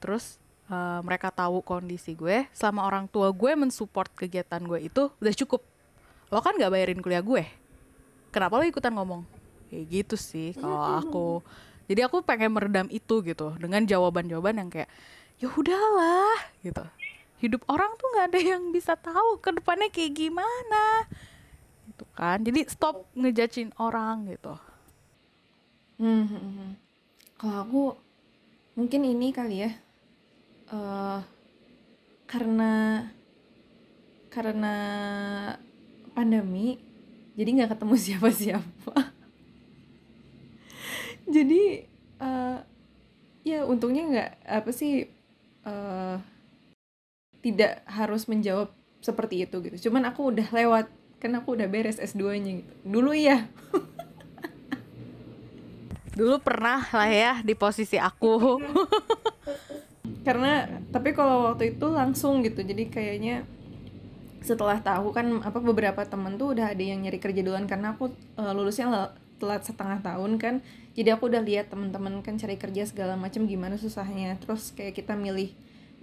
Terus uh, mereka tahu kondisi gue selama orang tua gue mensupport kegiatan gue itu udah cukup. Lo kan nggak bayarin kuliah gue. Kenapa lo ikutan ngomong? Kayak gitu sih kalau aku. jadi aku pengen meredam itu gitu dengan jawaban-jawaban yang kayak ya udahlah gitu hidup orang tuh nggak ada yang bisa tahu ke depannya kayak gimana gitu kan jadi stop ngejudging orang gitu Hmm, hmm, hmm. Kalau aku mungkin ini kali ya, eh karena karena pandemi, jadi nggak ketemu [laughs] siapa-siapa. Jadi eh ya untungnya nggak apa sih eh tidak harus menjawab seperti itu gitu. Cuman aku udah lewat, kan aku udah beres S2-nya gitu. Dulu iya, [laughs] dulu pernah lah ya di posisi aku. [laughs] Karena tapi kalau waktu itu langsung gitu. Jadi kayaknya setelah tahu kan apa beberapa temen tuh udah ada yang nyari kerja duluan. Karena aku eh, lulusnya telat setengah tahun kan jadi aku udah lihat temen-temen kan cari kerja segala macam gimana susahnya. Terus kayak kita milih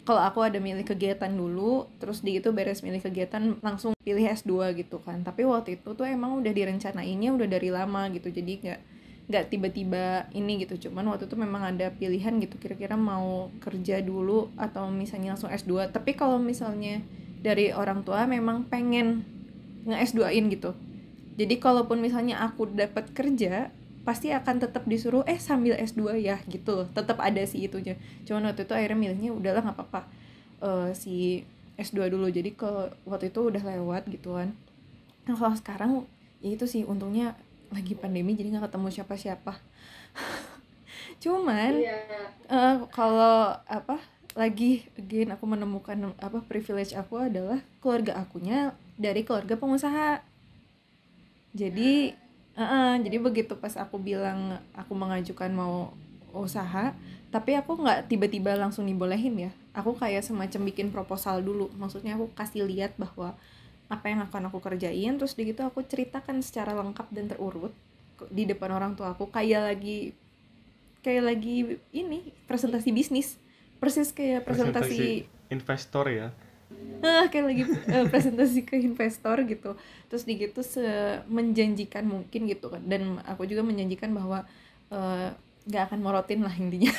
kalau aku ada milih kegiatan dulu terus di itu beres milih kegiatan langsung pilih S2 gitu kan. Tapi waktu itu tuh emang udah direncanainnya udah dari lama gitu. Jadi nggak nggak tiba-tiba ini gitu. Cuman waktu itu memang ada pilihan gitu kira-kira mau kerja dulu atau misalnya langsung S2 tapi kalau misalnya dari orang tua memang pengen nge S2-in gitu. Jadi kalaupun misalnya aku dapat kerja pasti akan tetap disuruh eh sambil S2 ya gitu loh. Tetap ada sih itunya. Cuman waktu itu akhirnya milihnya udahlah nggak apa-apa eh, si S2 dulu. Jadi kalau waktu itu udah lewat gitu kan. Nah kalau sekarang ya itu sih untungnya lagi pandemi jadi nggak ketemu siapa-siapa. [laughs] Cuman Iya. eh, kalau apa lagi again aku menemukan apa privilege aku adalah keluarga akunya dari keluarga pengusaha. Jadi eh, eh, jadi begitu pas aku bilang aku mengajukan mau usaha tapi aku nggak tiba-tiba langsung dibolehin ya. Aku kayak semacam bikin proposal dulu. Maksudnya aku kasih lihat bahwa apa yang akan aku kerjain terus di gitu aku ceritakan secara lengkap dan terurut di depan orang tua aku. Kayak lagi kayak lagi ini presentasi bisnis. Persis kayak presentasi, investor ya Ah, kayak lagi eh, presentasi ke investor gitu. Terus di gitu se menjanjikan mungkin gitu kan. Dan aku juga menjanjikan bahwa eh, nggak akan morotin lah intinya.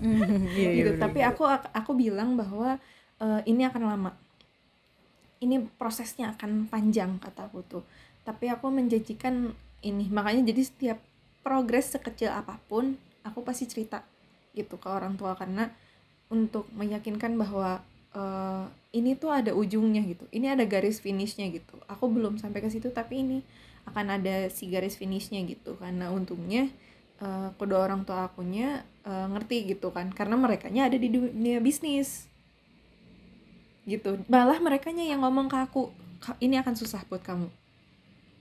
Iya, [laughs] iya, gitu. bener. tapi aku aku bilang bahwa eh, ini akan lama. Ini prosesnya akan panjang kata aku tuh. Tapi aku menjanjikan ini. Makanya jadi setiap progres sekecil apa pun aku pasti cerita gitu ke orang tua. Karena untuk meyakinkan bahwa eh, ini tuh ada ujungnya gitu. Ini ada garis finishnya gitu. Aku belum sampai ke situ tapi ini akan ada si garis finishnya gitu. Karena untungnya eh, kedua orang tua akunya eh, ngerti gitu kan. Karena mereka ada di dunia bisnis. Gitu. Malah mereka yang ngomong ke aku "Ka- ini akan susah buat kamu.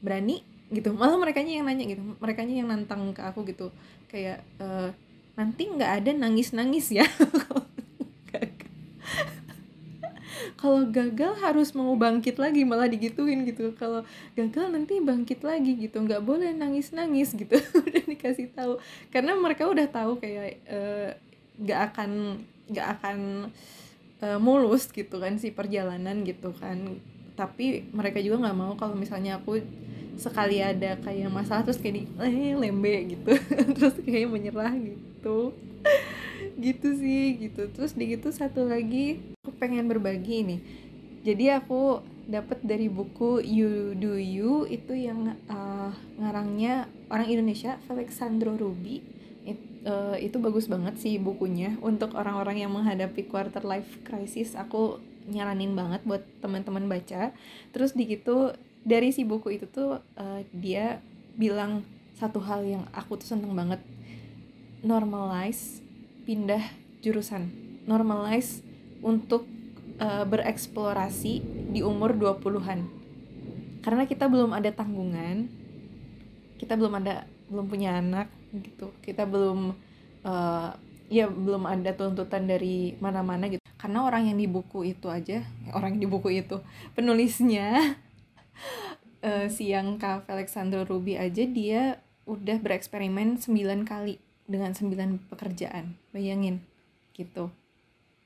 Berani? Gitu. Malah mereka yang nanya gitu. Mereka yang nantang ke aku gitu. Kayak eh, nanti nggak ada nangis nangis ya [laughs] kalau gagal harus mau bangkit lagi malah digituin gitu. Kalau gagal nanti bangkit lagi gitu nggak boleh nangis nangis gitu. [laughs] Udah dikasih tahu. Karena mereka udah tahu kayak eh, nggak akan nggak akan eh, mulus gitu kan si perjalanan gitu kan. Tapi mereka juga nggak mau kalau misalnya aku sekali ada kayak masalah terus kayak di eh gitu. [laughs] Terus kayak menyerah gitu gitu sih gitu. Terus di gitu satu lagi aku pengen berbagi nih. Jadi aku dapat dari buku You Do You itu yang eh, ngarangnya orang Indonesia Alexandro Ruby. It- eh, itu bagus banget sih bukunya. Untuk orang-orang yang menghadapi quarter life crisis aku nyaranin banget buat teman-teman baca. Terus di gitu dari si buku itu tuh eh, dia bilang satu hal yang aku tuh seneng banget. Normalize pindah jurusan normalize untuk eh, bereksplorasi di umur 20-an karena kita belum ada tanggungan kita belum ada belum punya anak gitu. Kita belum eh, ya belum ada tuntutan dari mana-mana gitu. Karena orang yang di buku itu aja orang yang di buku itu penulisnya [laughs] eh, si yang Kak Alexander Ruby aja dia udah bereksperimen 9 kali dengan 9 pekerjaan. Bayangin gitu.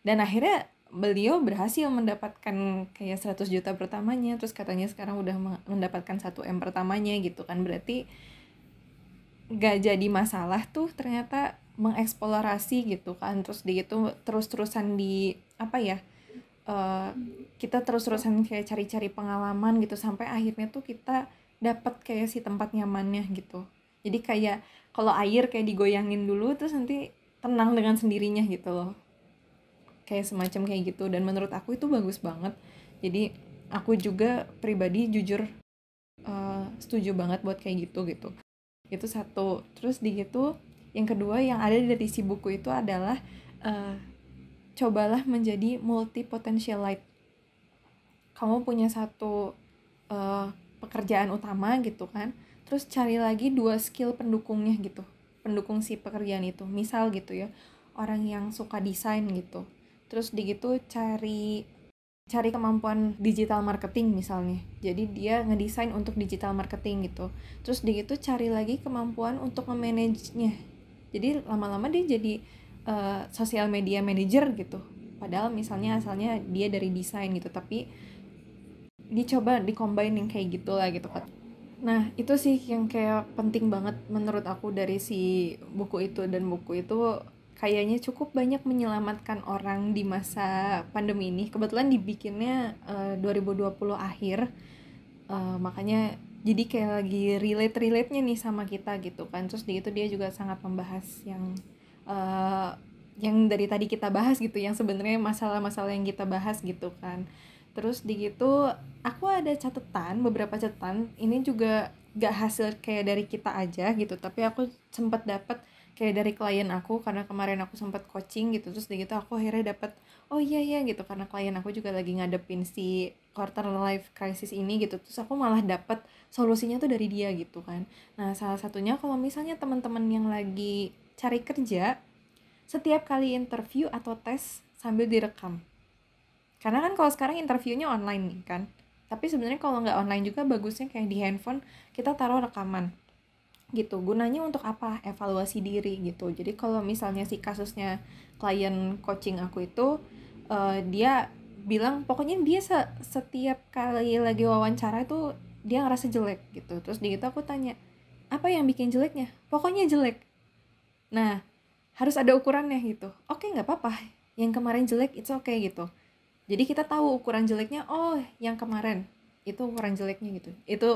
Dan akhirnya beliau berhasil mendapatkan kayak 100 juta pertamanya terus katanya sekarang udah me- mendapatkan 1 M pertamanya gitu kan. Berarti gak jadi masalah tuh ternyata mengeksplorasi gitu kan. Terus di itu terus-terusan di apa ya uh, kita terus-terusan kayak cari-cari pengalaman gitu sampai akhirnya tuh kita dapat kayak si tempat nyamannya gitu. Jadi kayak kalau air kayak digoyangin dulu terus nanti tenang dengan sendirinya gitu loh. Kayak semacam kayak gitu dan menurut aku itu bagus banget. Jadi aku juga pribadi jujur uh, setuju banget buat kayak gitu gitu. Itu satu. Terus di gitu yang kedua yang ada dari si buku itu adalah uh, cobalah menjadi multi potentialite kamu punya satu uh, pekerjaan utama gitu kan terus cari lagi dua skill pendukungnya gitu. Pendukung si pekerjaan itu. Misal gitu ya orang yang suka desain gitu. Terus di gitu cari cari kemampuan digital marketing misalnya. Jadi dia ngedesain untuk digital marketing gitu. Terus di gitu cari lagi kemampuan untuk nge-manage-nya. Jadi lama-lama dia jadi uh, social media manager gitu. Padahal misalnya asalnya dia dari desain gitu tapi dicoba dicombine yang kayak gitu lah gitu kan nah itu sih yang kayak penting banget menurut aku dari si buku itu dan buku itu kayaknya cukup banyak menyelamatkan orang di masa pandemi ini. Kebetulan dibikinnya uh, 2020 akhir, uh, makanya jadi kayak lagi relate relate nya nih sama kita gitu kan. Terus di itu dia juga sangat membahas yang uh, yang dari tadi kita bahas gitu, yang sebenarnya masalah-masalah yang kita bahas gitu kan. Terus di gitu aku ada catatan beberapa catatan. Ini juga gak hasil kayak dari kita aja gitu, tapi aku sempat dapat kayak dari klien aku karena kemarin aku sempat coaching gitu. Terus gitu aku akhirnya dapat oh iya iya gitu. Karena klien aku juga lagi ngadepin si quarter life crisis ini gitu. Terus aku malah dapat solusinya tuh dari dia gitu kan. Nah salah satunya kalau misalnya teman-teman yang lagi cari kerja setiap kali interview atau tes sambil direkam karena kan kalau sekarang interviewnya online nih kan. Tapi sebenarnya kalau nggak online juga bagusnya kayak di handphone kita taruh rekaman. Gitu. Gunanya untuk apa? Evaluasi diri gitu. Jadi kalau misalnya si kasusnya klien coaching aku itu uh, dia bilang pokoknya dia se setiap kali lagi wawancara itu dia ngerasa jelek gitu. Terus di gitu aku tanya apa yang bikin jeleknya? Pokoknya jelek. Nah harus ada ukurannya gitu. Oke nggak apa-apa. Yang kemarin jelek itu oke okay, gitu jadi kita tahu ukuran jeleknya oh yang kemarin. Itu ukuran jeleknya gitu. Itu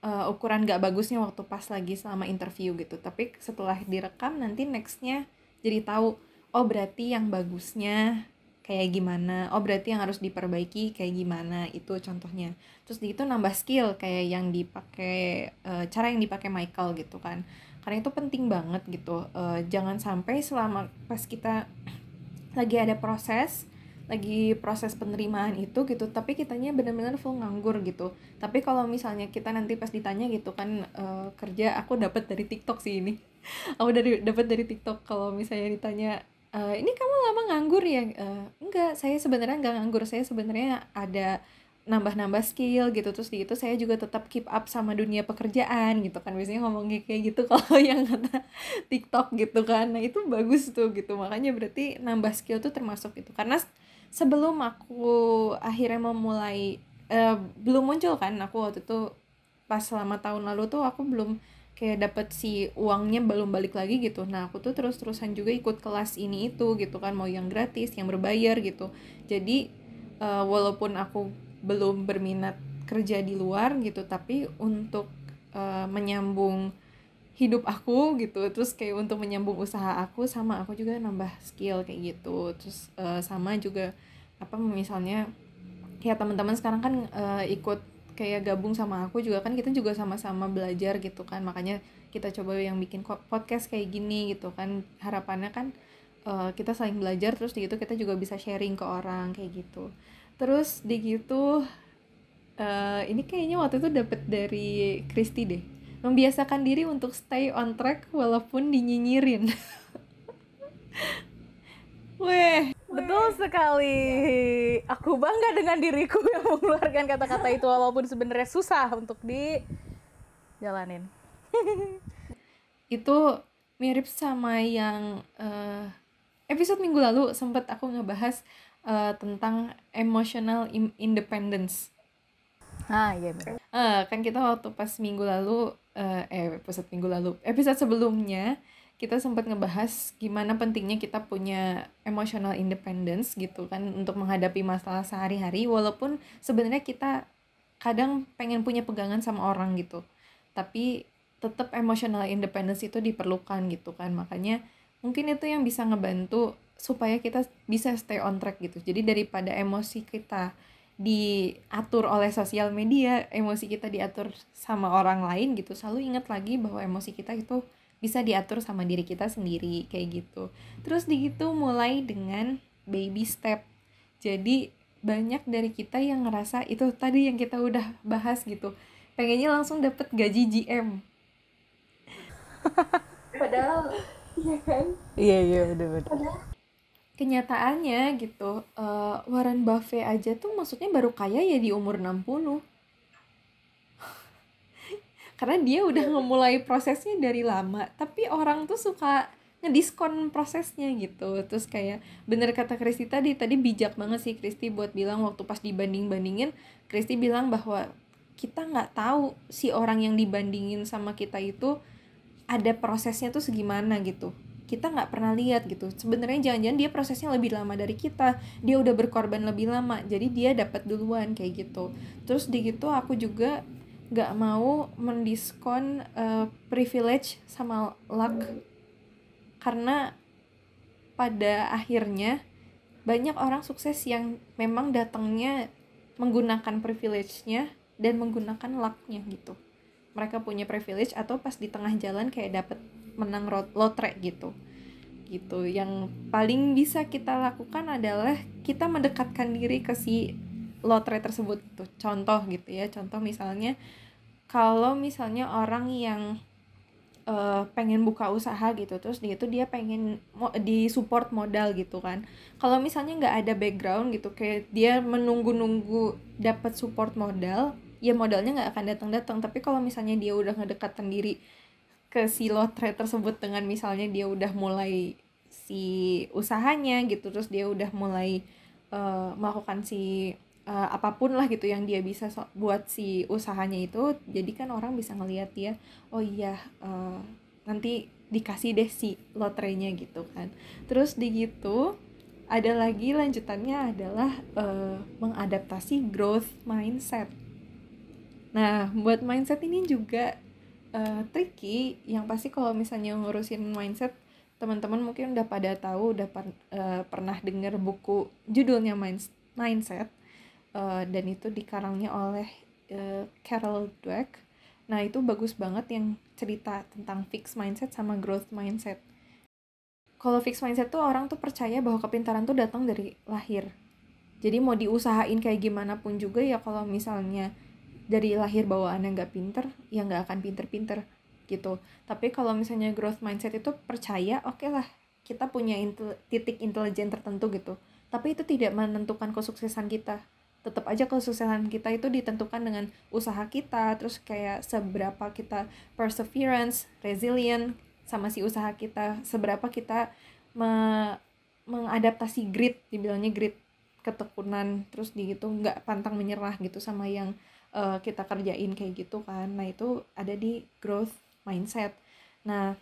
uh, ukuran gak bagusnya waktu pas lagi selama interview gitu. Tapi setelah direkam nanti nextnya jadi tahu oh berarti yang bagusnya kayak gimana. Oh berarti yang harus diperbaiki kayak gimana. Itu contohnya. Terus di itu nambah skill kayak yang dipakai uh, cara yang dipakai Michael gitu kan. Karena itu penting banget gitu. Uh, jangan sampai selama pas kita [clears throat] lagi ada proses lagi proses penerimaan itu gitu tapi kitanya benar-benar full nganggur gitu. Tapi kalau misalnya kita nanti pas ditanya gitu kan uh, kerja aku dapat dari TikTok sih ini. [laughs] Aku dari dapat dari TikTok kalau misalnya ditanya uh, ini kamu lama nganggur ya? Uh, enggak saya sebenarnya enggak nganggur saya sebenarnya ada nambah-nambah skill gitu. Terus di itu saya juga tetap keep up sama dunia pekerjaan gitu kan. Biasanya ngomong kayak gitu [laughs] kalau yang kata TikTok gitu kan. Nah itu bagus tuh gitu. Makanya berarti nambah skill tuh termasuk itu. Karena sebelum aku akhirnya memulai uh, belum muncul kan aku waktu itu pas selama tahun lalu tuh aku belum kayak dapet si uangnya belum balik lagi gitu. Nah aku tuh terus terusan juga ikut kelas ini itu gitu kan mau yang gratis yang berbayar gitu. Jadi uh, walaupun aku belum berminat kerja di luar gitu tapi untuk uh, menyambung hidup aku gitu terus kayak untuk menyambung usaha aku sama aku juga nambah skill kayak gitu. Terus uh, sama juga apa misalnya kayak teman-teman sekarang kan uh, ikut kayak gabung sama aku juga kan kita juga sama-sama belajar gitu kan. Makanya kita coba yang bikin podcast kayak gini gitu kan. Harapannya kan uh, kita saling belajar terus di gitu kita juga bisa sharing ke orang kayak gitu. Terus di gitu uh, ini kayaknya waktu itu dapet dari Kristi deh membiasakan diri untuk stay on track walaupun dinyinyirin [laughs] Weh, betul sekali. Aku bangga dengan diriku [laughs] yang mengeluarkan kata-kata itu walaupun sebenarnya susah untuk dijalanin. [laughs] itu mirip sama yang uh, episode minggu lalu sempat aku ngebahas uh, tentang emotional independence Ah iya benar. Eh, kan kita waktu pas minggu lalu eh, eh episode minggu lalu episode sebelumnya kita sempat ngebahas gimana pentingnya kita punya emotional independence gitu kan untuk menghadapi masalah sehari-hari walaupun sebenarnya kita kadang pengen punya pegangan sama orang gitu tapi tetap emotional independence itu diperlukan gitu kan makanya mungkin itu yang bisa ngebantu supaya kita bisa stay on track gitu jadi daripada emosi kita diatur oleh sosial media, emosi kita diatur sama orang lain gitu. Selalu ingat lagi bahwa emosi kita itu bisa diatur sama diri kita sendiri kayak gitu. Terus di gitu mulai dengan baby step. Jadi banyak dari kita yang ngerasa itu tadi yang kita udah bahas gitu. Pengennya langsung dapet gaji GM. Padahal iya kan? Iya iya bener bener. Padahal kenyataannya gitu uh, Warren Buffett aja tuh maksudnya baru kaya ya di umur 60 [laughs] karena dia udah ngemulai prosesnya dari lama tapi orang tuh suka ngediskon prosesnya gitu. Terus kayak bener kata Kristi tadi tadi bijak banget sih Kristi buat bilang waktu pas dibanding bandingin Kristi bilang bahwa kita nggak tahu si orang yang dibandingin sama kita itu ada prosesnya tuh segimana gitu kita nggak pernah lihat gitu. Sebenarnya jangan-jangan dia prosesnya lebih lama dari kita. Dia udah berkorban lebih lama jadi dia dapat duluan kayak gitu. Terus di gitu aku juga nggak mau mendiskon uh, privilege sama luck. Karena pada akhirnya banyak orang sukses yang memang datangnya menggunakan privilege-nya dan menggunakan luck-nya gitu. Mereka punya privilege atau pas di tengah jalan kayak dapet menang lotre gitu. Gitu. Yang paling bisa kita lakukan adalah kita mendekatkan diri ke si lotre tersebut tuh contoh gitu ya. Contoh misalnya kalau misalnya orang yang uh, pengen buka usaha gitu terus dia itu dia pengen mo di support modal gitu kan. Kalau misalnya nggak ada background gitu kayak dia menunggu-nunggu dapat support modal ya modalnya nggak akan datang-datang. Tapi kalau misalnya dia udah ngedekatan diri ke si lotre tersebut dengan misalnya dia udah mulai si usahanya gitu terus dia udah mulai uh, melakukan si uh, apa pun lah gitu yang dia bisa so buat si usahanya itu jadi kan orang bisa ngelihat dia oh iya uh, nanti dikasih deh si lotrenya gitu kan. Terus di gitu ada lagi lanjutannya adalah uh, mengadaptasi growth mindset. Nah buat mindset ini juga uh, tricky yang pasti kalau misalnya ngurusin mindset teman-teman mungkin udah pada tahu udah uh, pernah dengar buku judulnya mindset uh, dan itu dikarangnya oleh uh, Carol Dweck. Nah itu bagus banget yang cerita tentang fixed mindset sama growth mindset. Kalau fixed mindset tuh orang tuh percaya bahwa kepintaran tuh datang dari lahir. Jadi mau diusahain kayak gimana pun juga ya kalau misalnya dari lahir bawaannya nggak pinter ya nggak akan pinter-pinter gitu. Tapi kalau misalnya growth mindset itu percaya oke okay lah kita punya intel, titik intelijen tertentu gitu. Tapi itu tidak menentukan kesuksesan kita. Tetap aja kesuksesan kita itu ditentukan dengan usaha kita terus kayak seberapa kita perseverance resilient sama si usaha kita seberapa kita me mengadaptasi grit dibilangnya grit ketekunan terus di gitu nggak pantang menyerah gitu sama yang uh, kita kerjain kayak gitu kan. Nah itu ada di growth mindset. Nah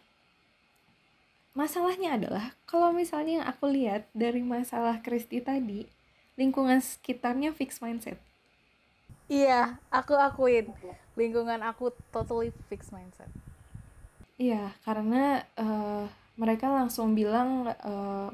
masalahnya adalah kalau misalnya yang aku lihat dari masalah Kristi tadi lingkungan sekitarnya fix mindset. Iya aku akuin. Lingkungan aku totally fix mindset. Iya karena uh, mereka langsung bilang uh,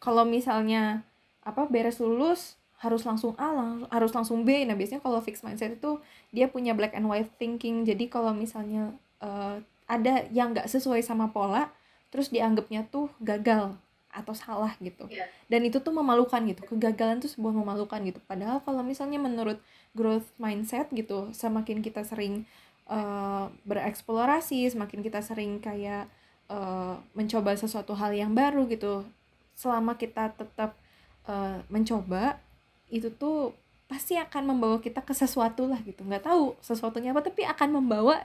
kalau misalnya apa beres lulus harus langsung A lang harus langsung B. Nah biasanya kalau fixed mindset itu dia punya black and white thinking. Jadi kalau misalnya uh, ada yang nggak sesuai sama pola terus dianggapnya tuh gagal atau salah gitu. Yeah. dan itu tuh memalukan gitu. Kegagalan tuh sebuah memalukan gitu. Padahal kalau misalnya menurut growth mindset gitu semakin kita sering uh, bereksplorasi semakin kita sering kayak uh, mencoba sesuatu hal yang baru gitu selama kita tetap uh, mencoba itu tuh pasti akan membawa kita ke sesuatu lah gitu. Nggak tahu sesuatunya apa tapi akan membawa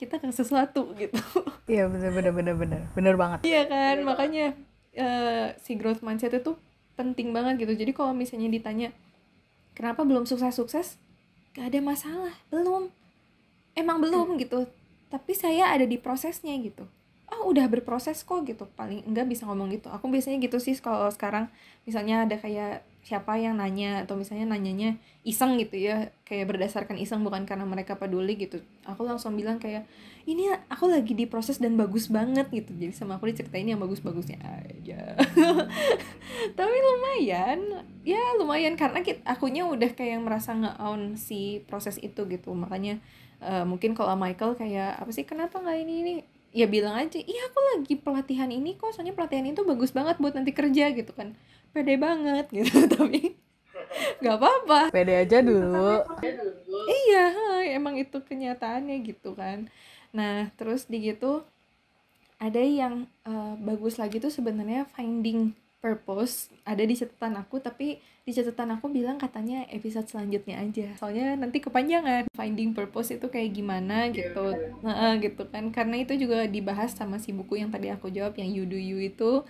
kita ke sesuatu gitu. [laughs] Iya bener bener bener bener. Bener banget. Iya kan makanya uh, si growth mindset itu penting banget gitu. Jadi kalau misalnya ditanya kenapa belum sukses sukses gak ada masalah. Belum. Emang belum gitu. Tapi saya ada di prosesnya gitu. Oh udah berproses kok gitu. Paling enggak bisa ngomong gitu. Aku biasanya gitu sih kalau sekarang. Misalnya ada kayak siapa yang nanya atau misalnya nanyanya iseng gitu ya kayak berdasarkan iseng bukan karena mereka peduli gitu. Aku langsung bilang kayak ini aku lagi di proses dan bagus banget gitu. Jadi sama aku diceritain yang bagus-bagusnya aja. [laughs] Tapi lumayan. Ya lumayan karena kita, akunya udah kayak merasa nge-own si proses itu gitu. Makanya uh, mungkin kalau Michael kayak apa sih kenapa nggak ini ini? Ya bilang aja iya aku lagi pelatihan ini kok soalnya pelatihan itu bagus banget buat nanti kerja gitu kan pede banget [laughs] gitu. Tapi nggak apa-apa. Pede aja dulu. iya emang itu kenyataannya gitu kan. Nah terus di gitu ada yang uh, bagus lagi tuh sebenarnya finding purpose. Ada di catatan aku tapi di catatan aku bilang katanya episode selanjutnya aja. Soalnya nanti kepanjangan finding purpose itu kayak gimana gitu. Nah, gitu kan. Karena itu juga dibahas sama si buku yang tadi aku jawab yang you do you itu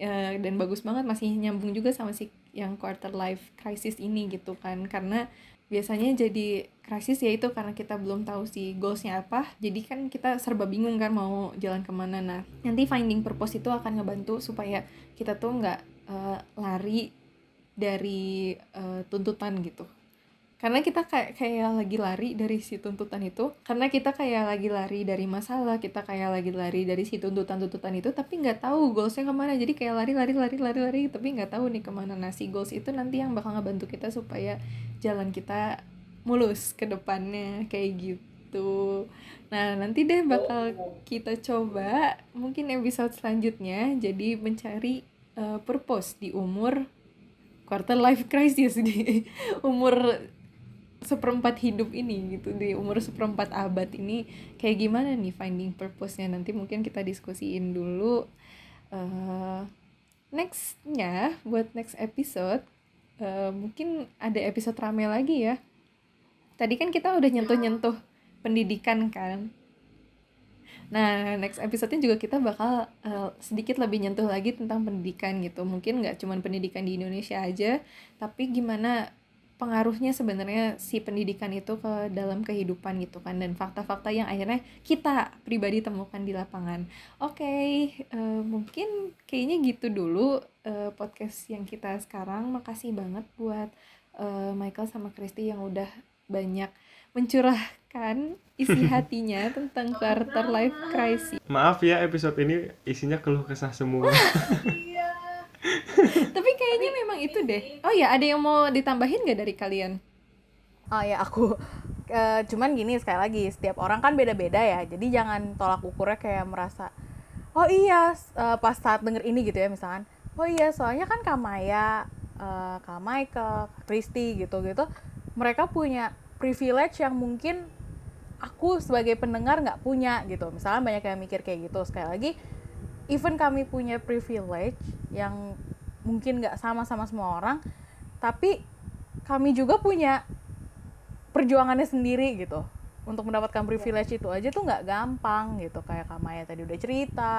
uh, dan bagus banget masih nyambung juga sama si yang quarter life crisis ini gitu kan. Karena biasanya jadi krisis ya itu karena kita belum tahu si goalsnya apa. Jadi kan kita serba bingung kan mau jalan ke mana. Nah nanti finding purpose itu akan ngebantu supaya kita tuh nggak uh, lari dari uh, tuntutan gitu karena kita kayak kayak lagi lari dari si tuntutan itu karena kita kayak lagi lari dari masalah kita kayak lagi lari dari si tuntutan-tuntutan itu tapi nggak tahu goalsnya ke mana. Jadi kayak lari lari lari lari lari tapi nggak tahu nih ke mana. Nah si goals itu nanti yang bakal ngebantu kita supaya jalan kita mulus ke depannya kayak gitu. Nah, nanti deh bakal kita coba mungkin episode selanjutnya jadi mencari uh, purpose di umur quarter life crisis di [laughs] umur seperempat hidup ini gitu di umur seperempat abad ini kayak gimana nih finding purpose-nya? Nanti mungkin kita diskusiin dulu uh, nextnya buat next episode uh, mungkin ada episode rame lagi ya. Tadi kan kita udah nyentuh-nyentuh pendidikan kan. Nah, next episode-nya juga kita bakal uh, sedikit lebih nyentuh lagi tentang pendidikan gitu. Mungkin nggak cuma pendidikan di Indonesia aja, tapi gimana pengaruhnya sebenarnya si pendidikan itu ke dalam kehidupan gitu kan dan fakta-fakta yang akhirnya kita pribadi temukan di lapangan. Oke, okay, uh, eh, mungkin kayaknya gitu dulu uh, podcast yang kita sekarang. Makasih banget buat uh, Michael sama Christy yang udah banyak mencurahkan isi [laughs] hatinya tentang quarter life crisis. Maaf ya episode ini isinya keluh kesah semua. [laughs] Tapi kayaknya memang itu deh. Oh ya, ada yang mau ditambahin gak dari kalian? Oh ya, aku uh, cuman gini sekali lagi, setiap orang kan beda-beda ya. Jadi jangan tolak ukurnya kayak merasa oh iya uh, pas saat denger ini gitu ya misalkan. Oh iya, soalnya kan Kak Maya, uh, Kak Michael, Kristi gitu-gitu, mereka punya privilege yang mungkin aku sebagai pendengar nggak punya gitu misalnya banyak yang mikir kayak gitu sekali lagi even kami punya privilege yang mungkin nggak sama sama semua orang tapi kami juga punya perjuangannya sendiri gitu. Untuk mendapatkan privilege itu aja tuh nggak gampang gitu. Kayak Kamaya tadi udah cerita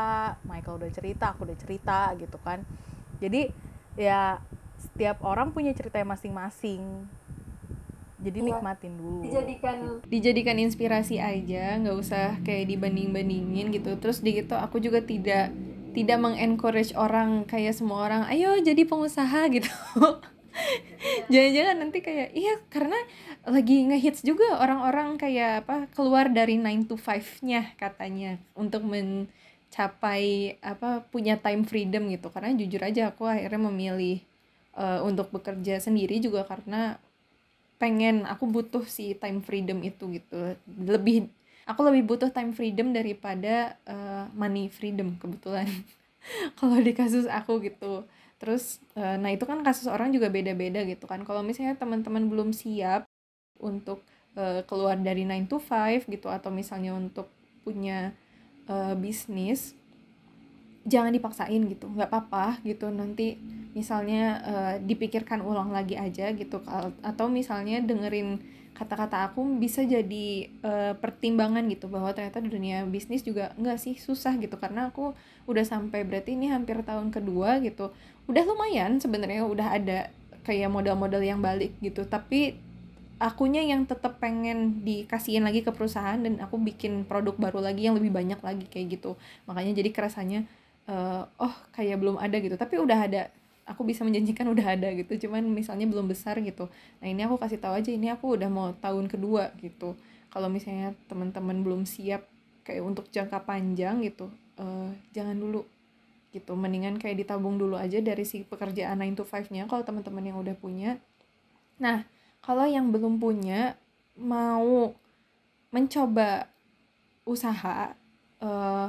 Michael udah cerita aku udah cerita gitu kan. Jadi ya setiap orang punya cerita masing-masing jadi ya, nikmatin dulu. dijadikan dijadikan inspirasi aja nggak usah kayak dibanding bandingin gitu. Terus di gitu aku juga tidak tidak mengencourage orang kayak semua orang ayo jadi pengusaha [laughs] gitu. Jangan-jangan nanti kayak iya karena lagi ngehits juga orang-orang kayak apa keluar dari 9 to 5-nya katanya untuk mencapai apa punya time freedom gitu. Karena jujur aja aku akhirnya memilih uh, untuk bekerja sendiri juga karena pengen aku butuh si time freedom itu gitu. Lebih aku lebih butuh time freedom daripada uh, money freedom kebetulan. [laughs] Kalau di kasus aku gitu. Terus uh, nah itu kan kasus orang juga beda-beda gitu kan. Kalau misalnya teman-teman belum siap untuk uh, keluar dari 9 to 5 gitu atau misalnya untuk punya uh, bisnis jangan dipaksain gitu. Nggak apa-apa gitu. Nanti misalnya uh, dipikirkan ulang lagi aja gitu atau misalnya dengerin kata-kata aku bisa jadi uh, pertimbangan gitu bahwa ternyata dunia bisnis juga nggak sih susah gitu. Karena aku udah sampai berarti ini hampir tahun kedua gitu. Udah lumayan sebenarnya udah ada kayak modal-modal yang balik gitu. Tapi akunya yang tetap pengen dikasihin lagi ke perusahaan dan aku bikin produk baru lagi yang lebih banyak lagi kayak gitu. Makanya jadi kerasanya uh, oh kayak belum ada gitu. Tapi udah ada aku bisa menjanjikan udah ada gitu cuman misalnya belum besar gitu. Nah ini aku kasih tahu aja ini aku udah mau tahun kedua gitu. Kalau misalnya teman-teman belum siap kayak untuk jangka panjang gitu uh, jangan dulu gitu. Mendingan kayak ditabung dulu aja dari si pekerjaan 9 to 5 nya kalau teman-teman yang udah punya. Nah kalau yang belum punya mau mencoba usaha uh,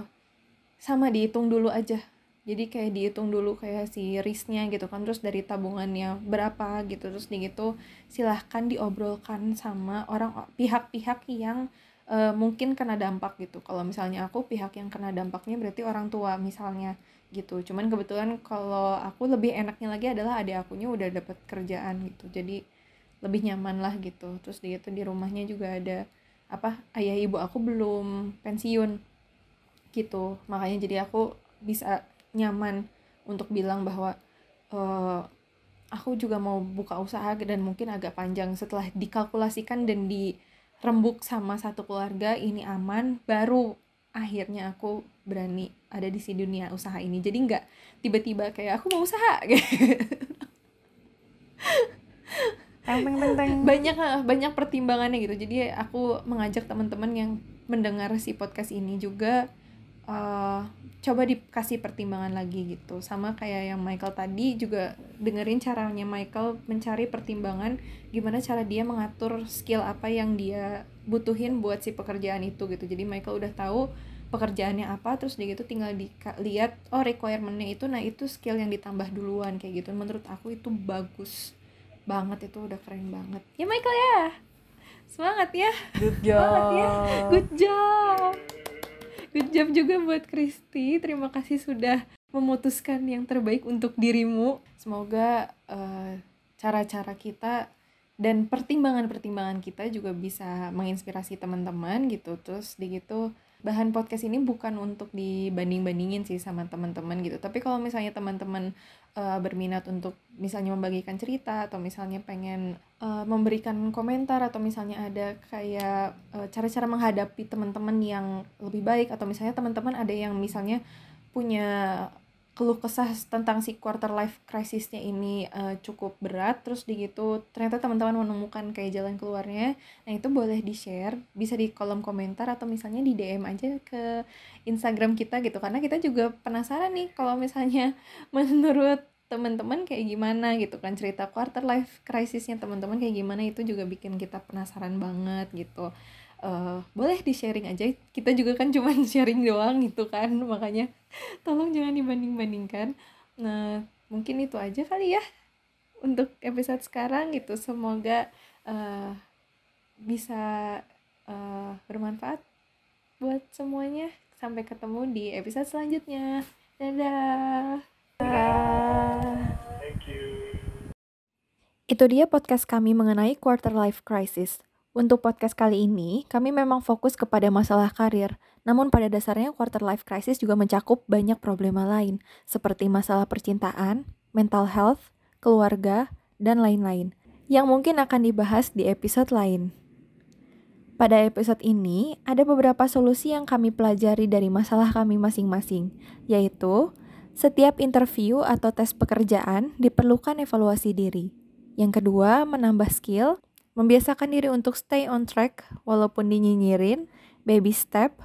sama dihitung dulu aja jadi kayak dihitung dulu kayak si risknya gitu kan terus dari tabungannya berapa gitu terus di gitu silahkan diobrolkan sama orang pihak-pihak yang uh, mungkin kena dampak gitu. Kalau misalnya aku pihak yang kena dampaknya berarti orang tua misalnya gitu. Cuman kebetulan kalau aku lebih enaknya lagi adalah adik akunya udah dapat kerjaan gitu. Jadi lebih nyaman lah gitu. Terus di itu di rumahnya juga ada apa ayah ibu aku belum pensiun gitu. Makanya jadi aku bisa nyaman untuk bilang bahwa uh, aku juga mau buka usaha dan mungkin agak panjang. Setelah dikalkulasikan dan dirembuk sama satu keluarga ini aman baru akhirnya aku berani ada di si dunia usaha ini. Jadi nggak tiba-tiba kayak aku mau usaha. Teng teng teng teng banyak eh, banyak pertimbangannya gitu. Jadi aku mengajak teman-teman yang mendengar si podcast ini juga uh, coba dikasih pertimbangan lagi gitu. Sama kayak yang Michael tadi juga dengerin caranya Michael mencari pertimbangan gimana cara dia mengatur skill apa yang dia butuhin buat si pekerjaan itu gitu. Jadi Michael udah tahu pekerjaannya apa terus dia gitu tinggal dilihat oh requirementnya itu nah itu skill yang ditambah duluan kayak gitu. Menurut aku itu bagus banget itu udah keren banget. Ya Michael ya? Semangat ya? Good job semangat ya? good job good job juga buat Kristi terima kasih sudah memutuskan yang terbaik untuk dirimu. Semoga eh, cara-cara kita dan pertimbangan-pertimbangan kita juga bisa menginspirasi teman-teman gitu. Terus di gitu bahan podcast ini bukan untuk dibanding-bandingin sih sama teman-teman gitu. Tapi kalau misalnya teman-teman uh, berminat untuk misalnya membagikan cerita atau misalnya pengen uh, memberikan komentar atau misalnya ada kayak cara cara-cara menghadapi teman-teman yang lebih baik atau misalnya teman-teman ada yang misalnya punya keluh kesah tentang si quarter life crisisnya ini uh, cukup berat. Terus di gitu ternyata teman-teman menemukan kayak jalan keluarnya. Nah itu boleh di share bisa di kolom komentar atau misalnya di DM aja ke Instagram kita gitu. Karena kita juga penasaran nih kalau misalnya [laughs] menurut teman-teman kayak gimana gitu kan cerita quarter life crisisnya teman-teman kayak gimana itu juga bikin kita penasaran banget gitu uh, boleh di sharing aja. Kita juga kan cuma [laughs] sharing doang gitu kan. Makanya tolong jangan dibanding-bandingkan. Nah mungkin itu aja kali ya untuk episode sekarang gitu. Semoga uh, bisa uh, bermanfaat buat semuanya. Sampai ketemu di episode selanjutnya. Dadah. Itu dia podcast kami mengenai quarter life crisis. Untuk podcast kali ini, kami memang fokus kepada masalah karir, namun pada dasarnya quarter life crisis juga mencakup banyak problema lain, seperti masalah percintaan, mental health, keluarga, dan lain-lain, yang mungkin akan dibahas di episode lain. Pada episode ini, ada beberapa solusi yang kami pelajari dari masalah kami masing-masing, yaitu setiap interview atau tes pekerjaan diperlukan evaluasi diri. Yang kedua, menambah skill membiasakan diri untuk stay on track walaupun dinyinyirin, baby step,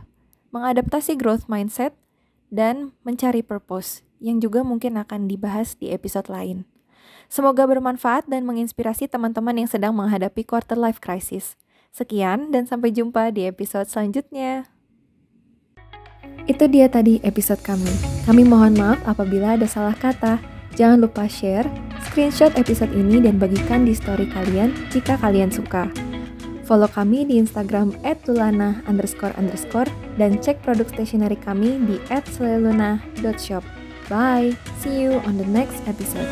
mengadaptasi growth mindset, dan mencari purpose yang juga mungkin akan dibahas di episode lain. Semoga bermanfaat dan menginspirasi teman-teman yang sedang menghadapi quarter life crisis. Sekian dan sampai jumpa di episode selanjutnya. Itu dia tadi episode kami. Kami mohon maaf apabila ada salah kata. Jangan lupa share, screenshot episode ini dan bagikan di story kalian jika kalian suka. Follow kami di Instagram @tulana underscore underscore dan cek produk stationery kami di @seleluna.shop. Bye, see you on the next episode.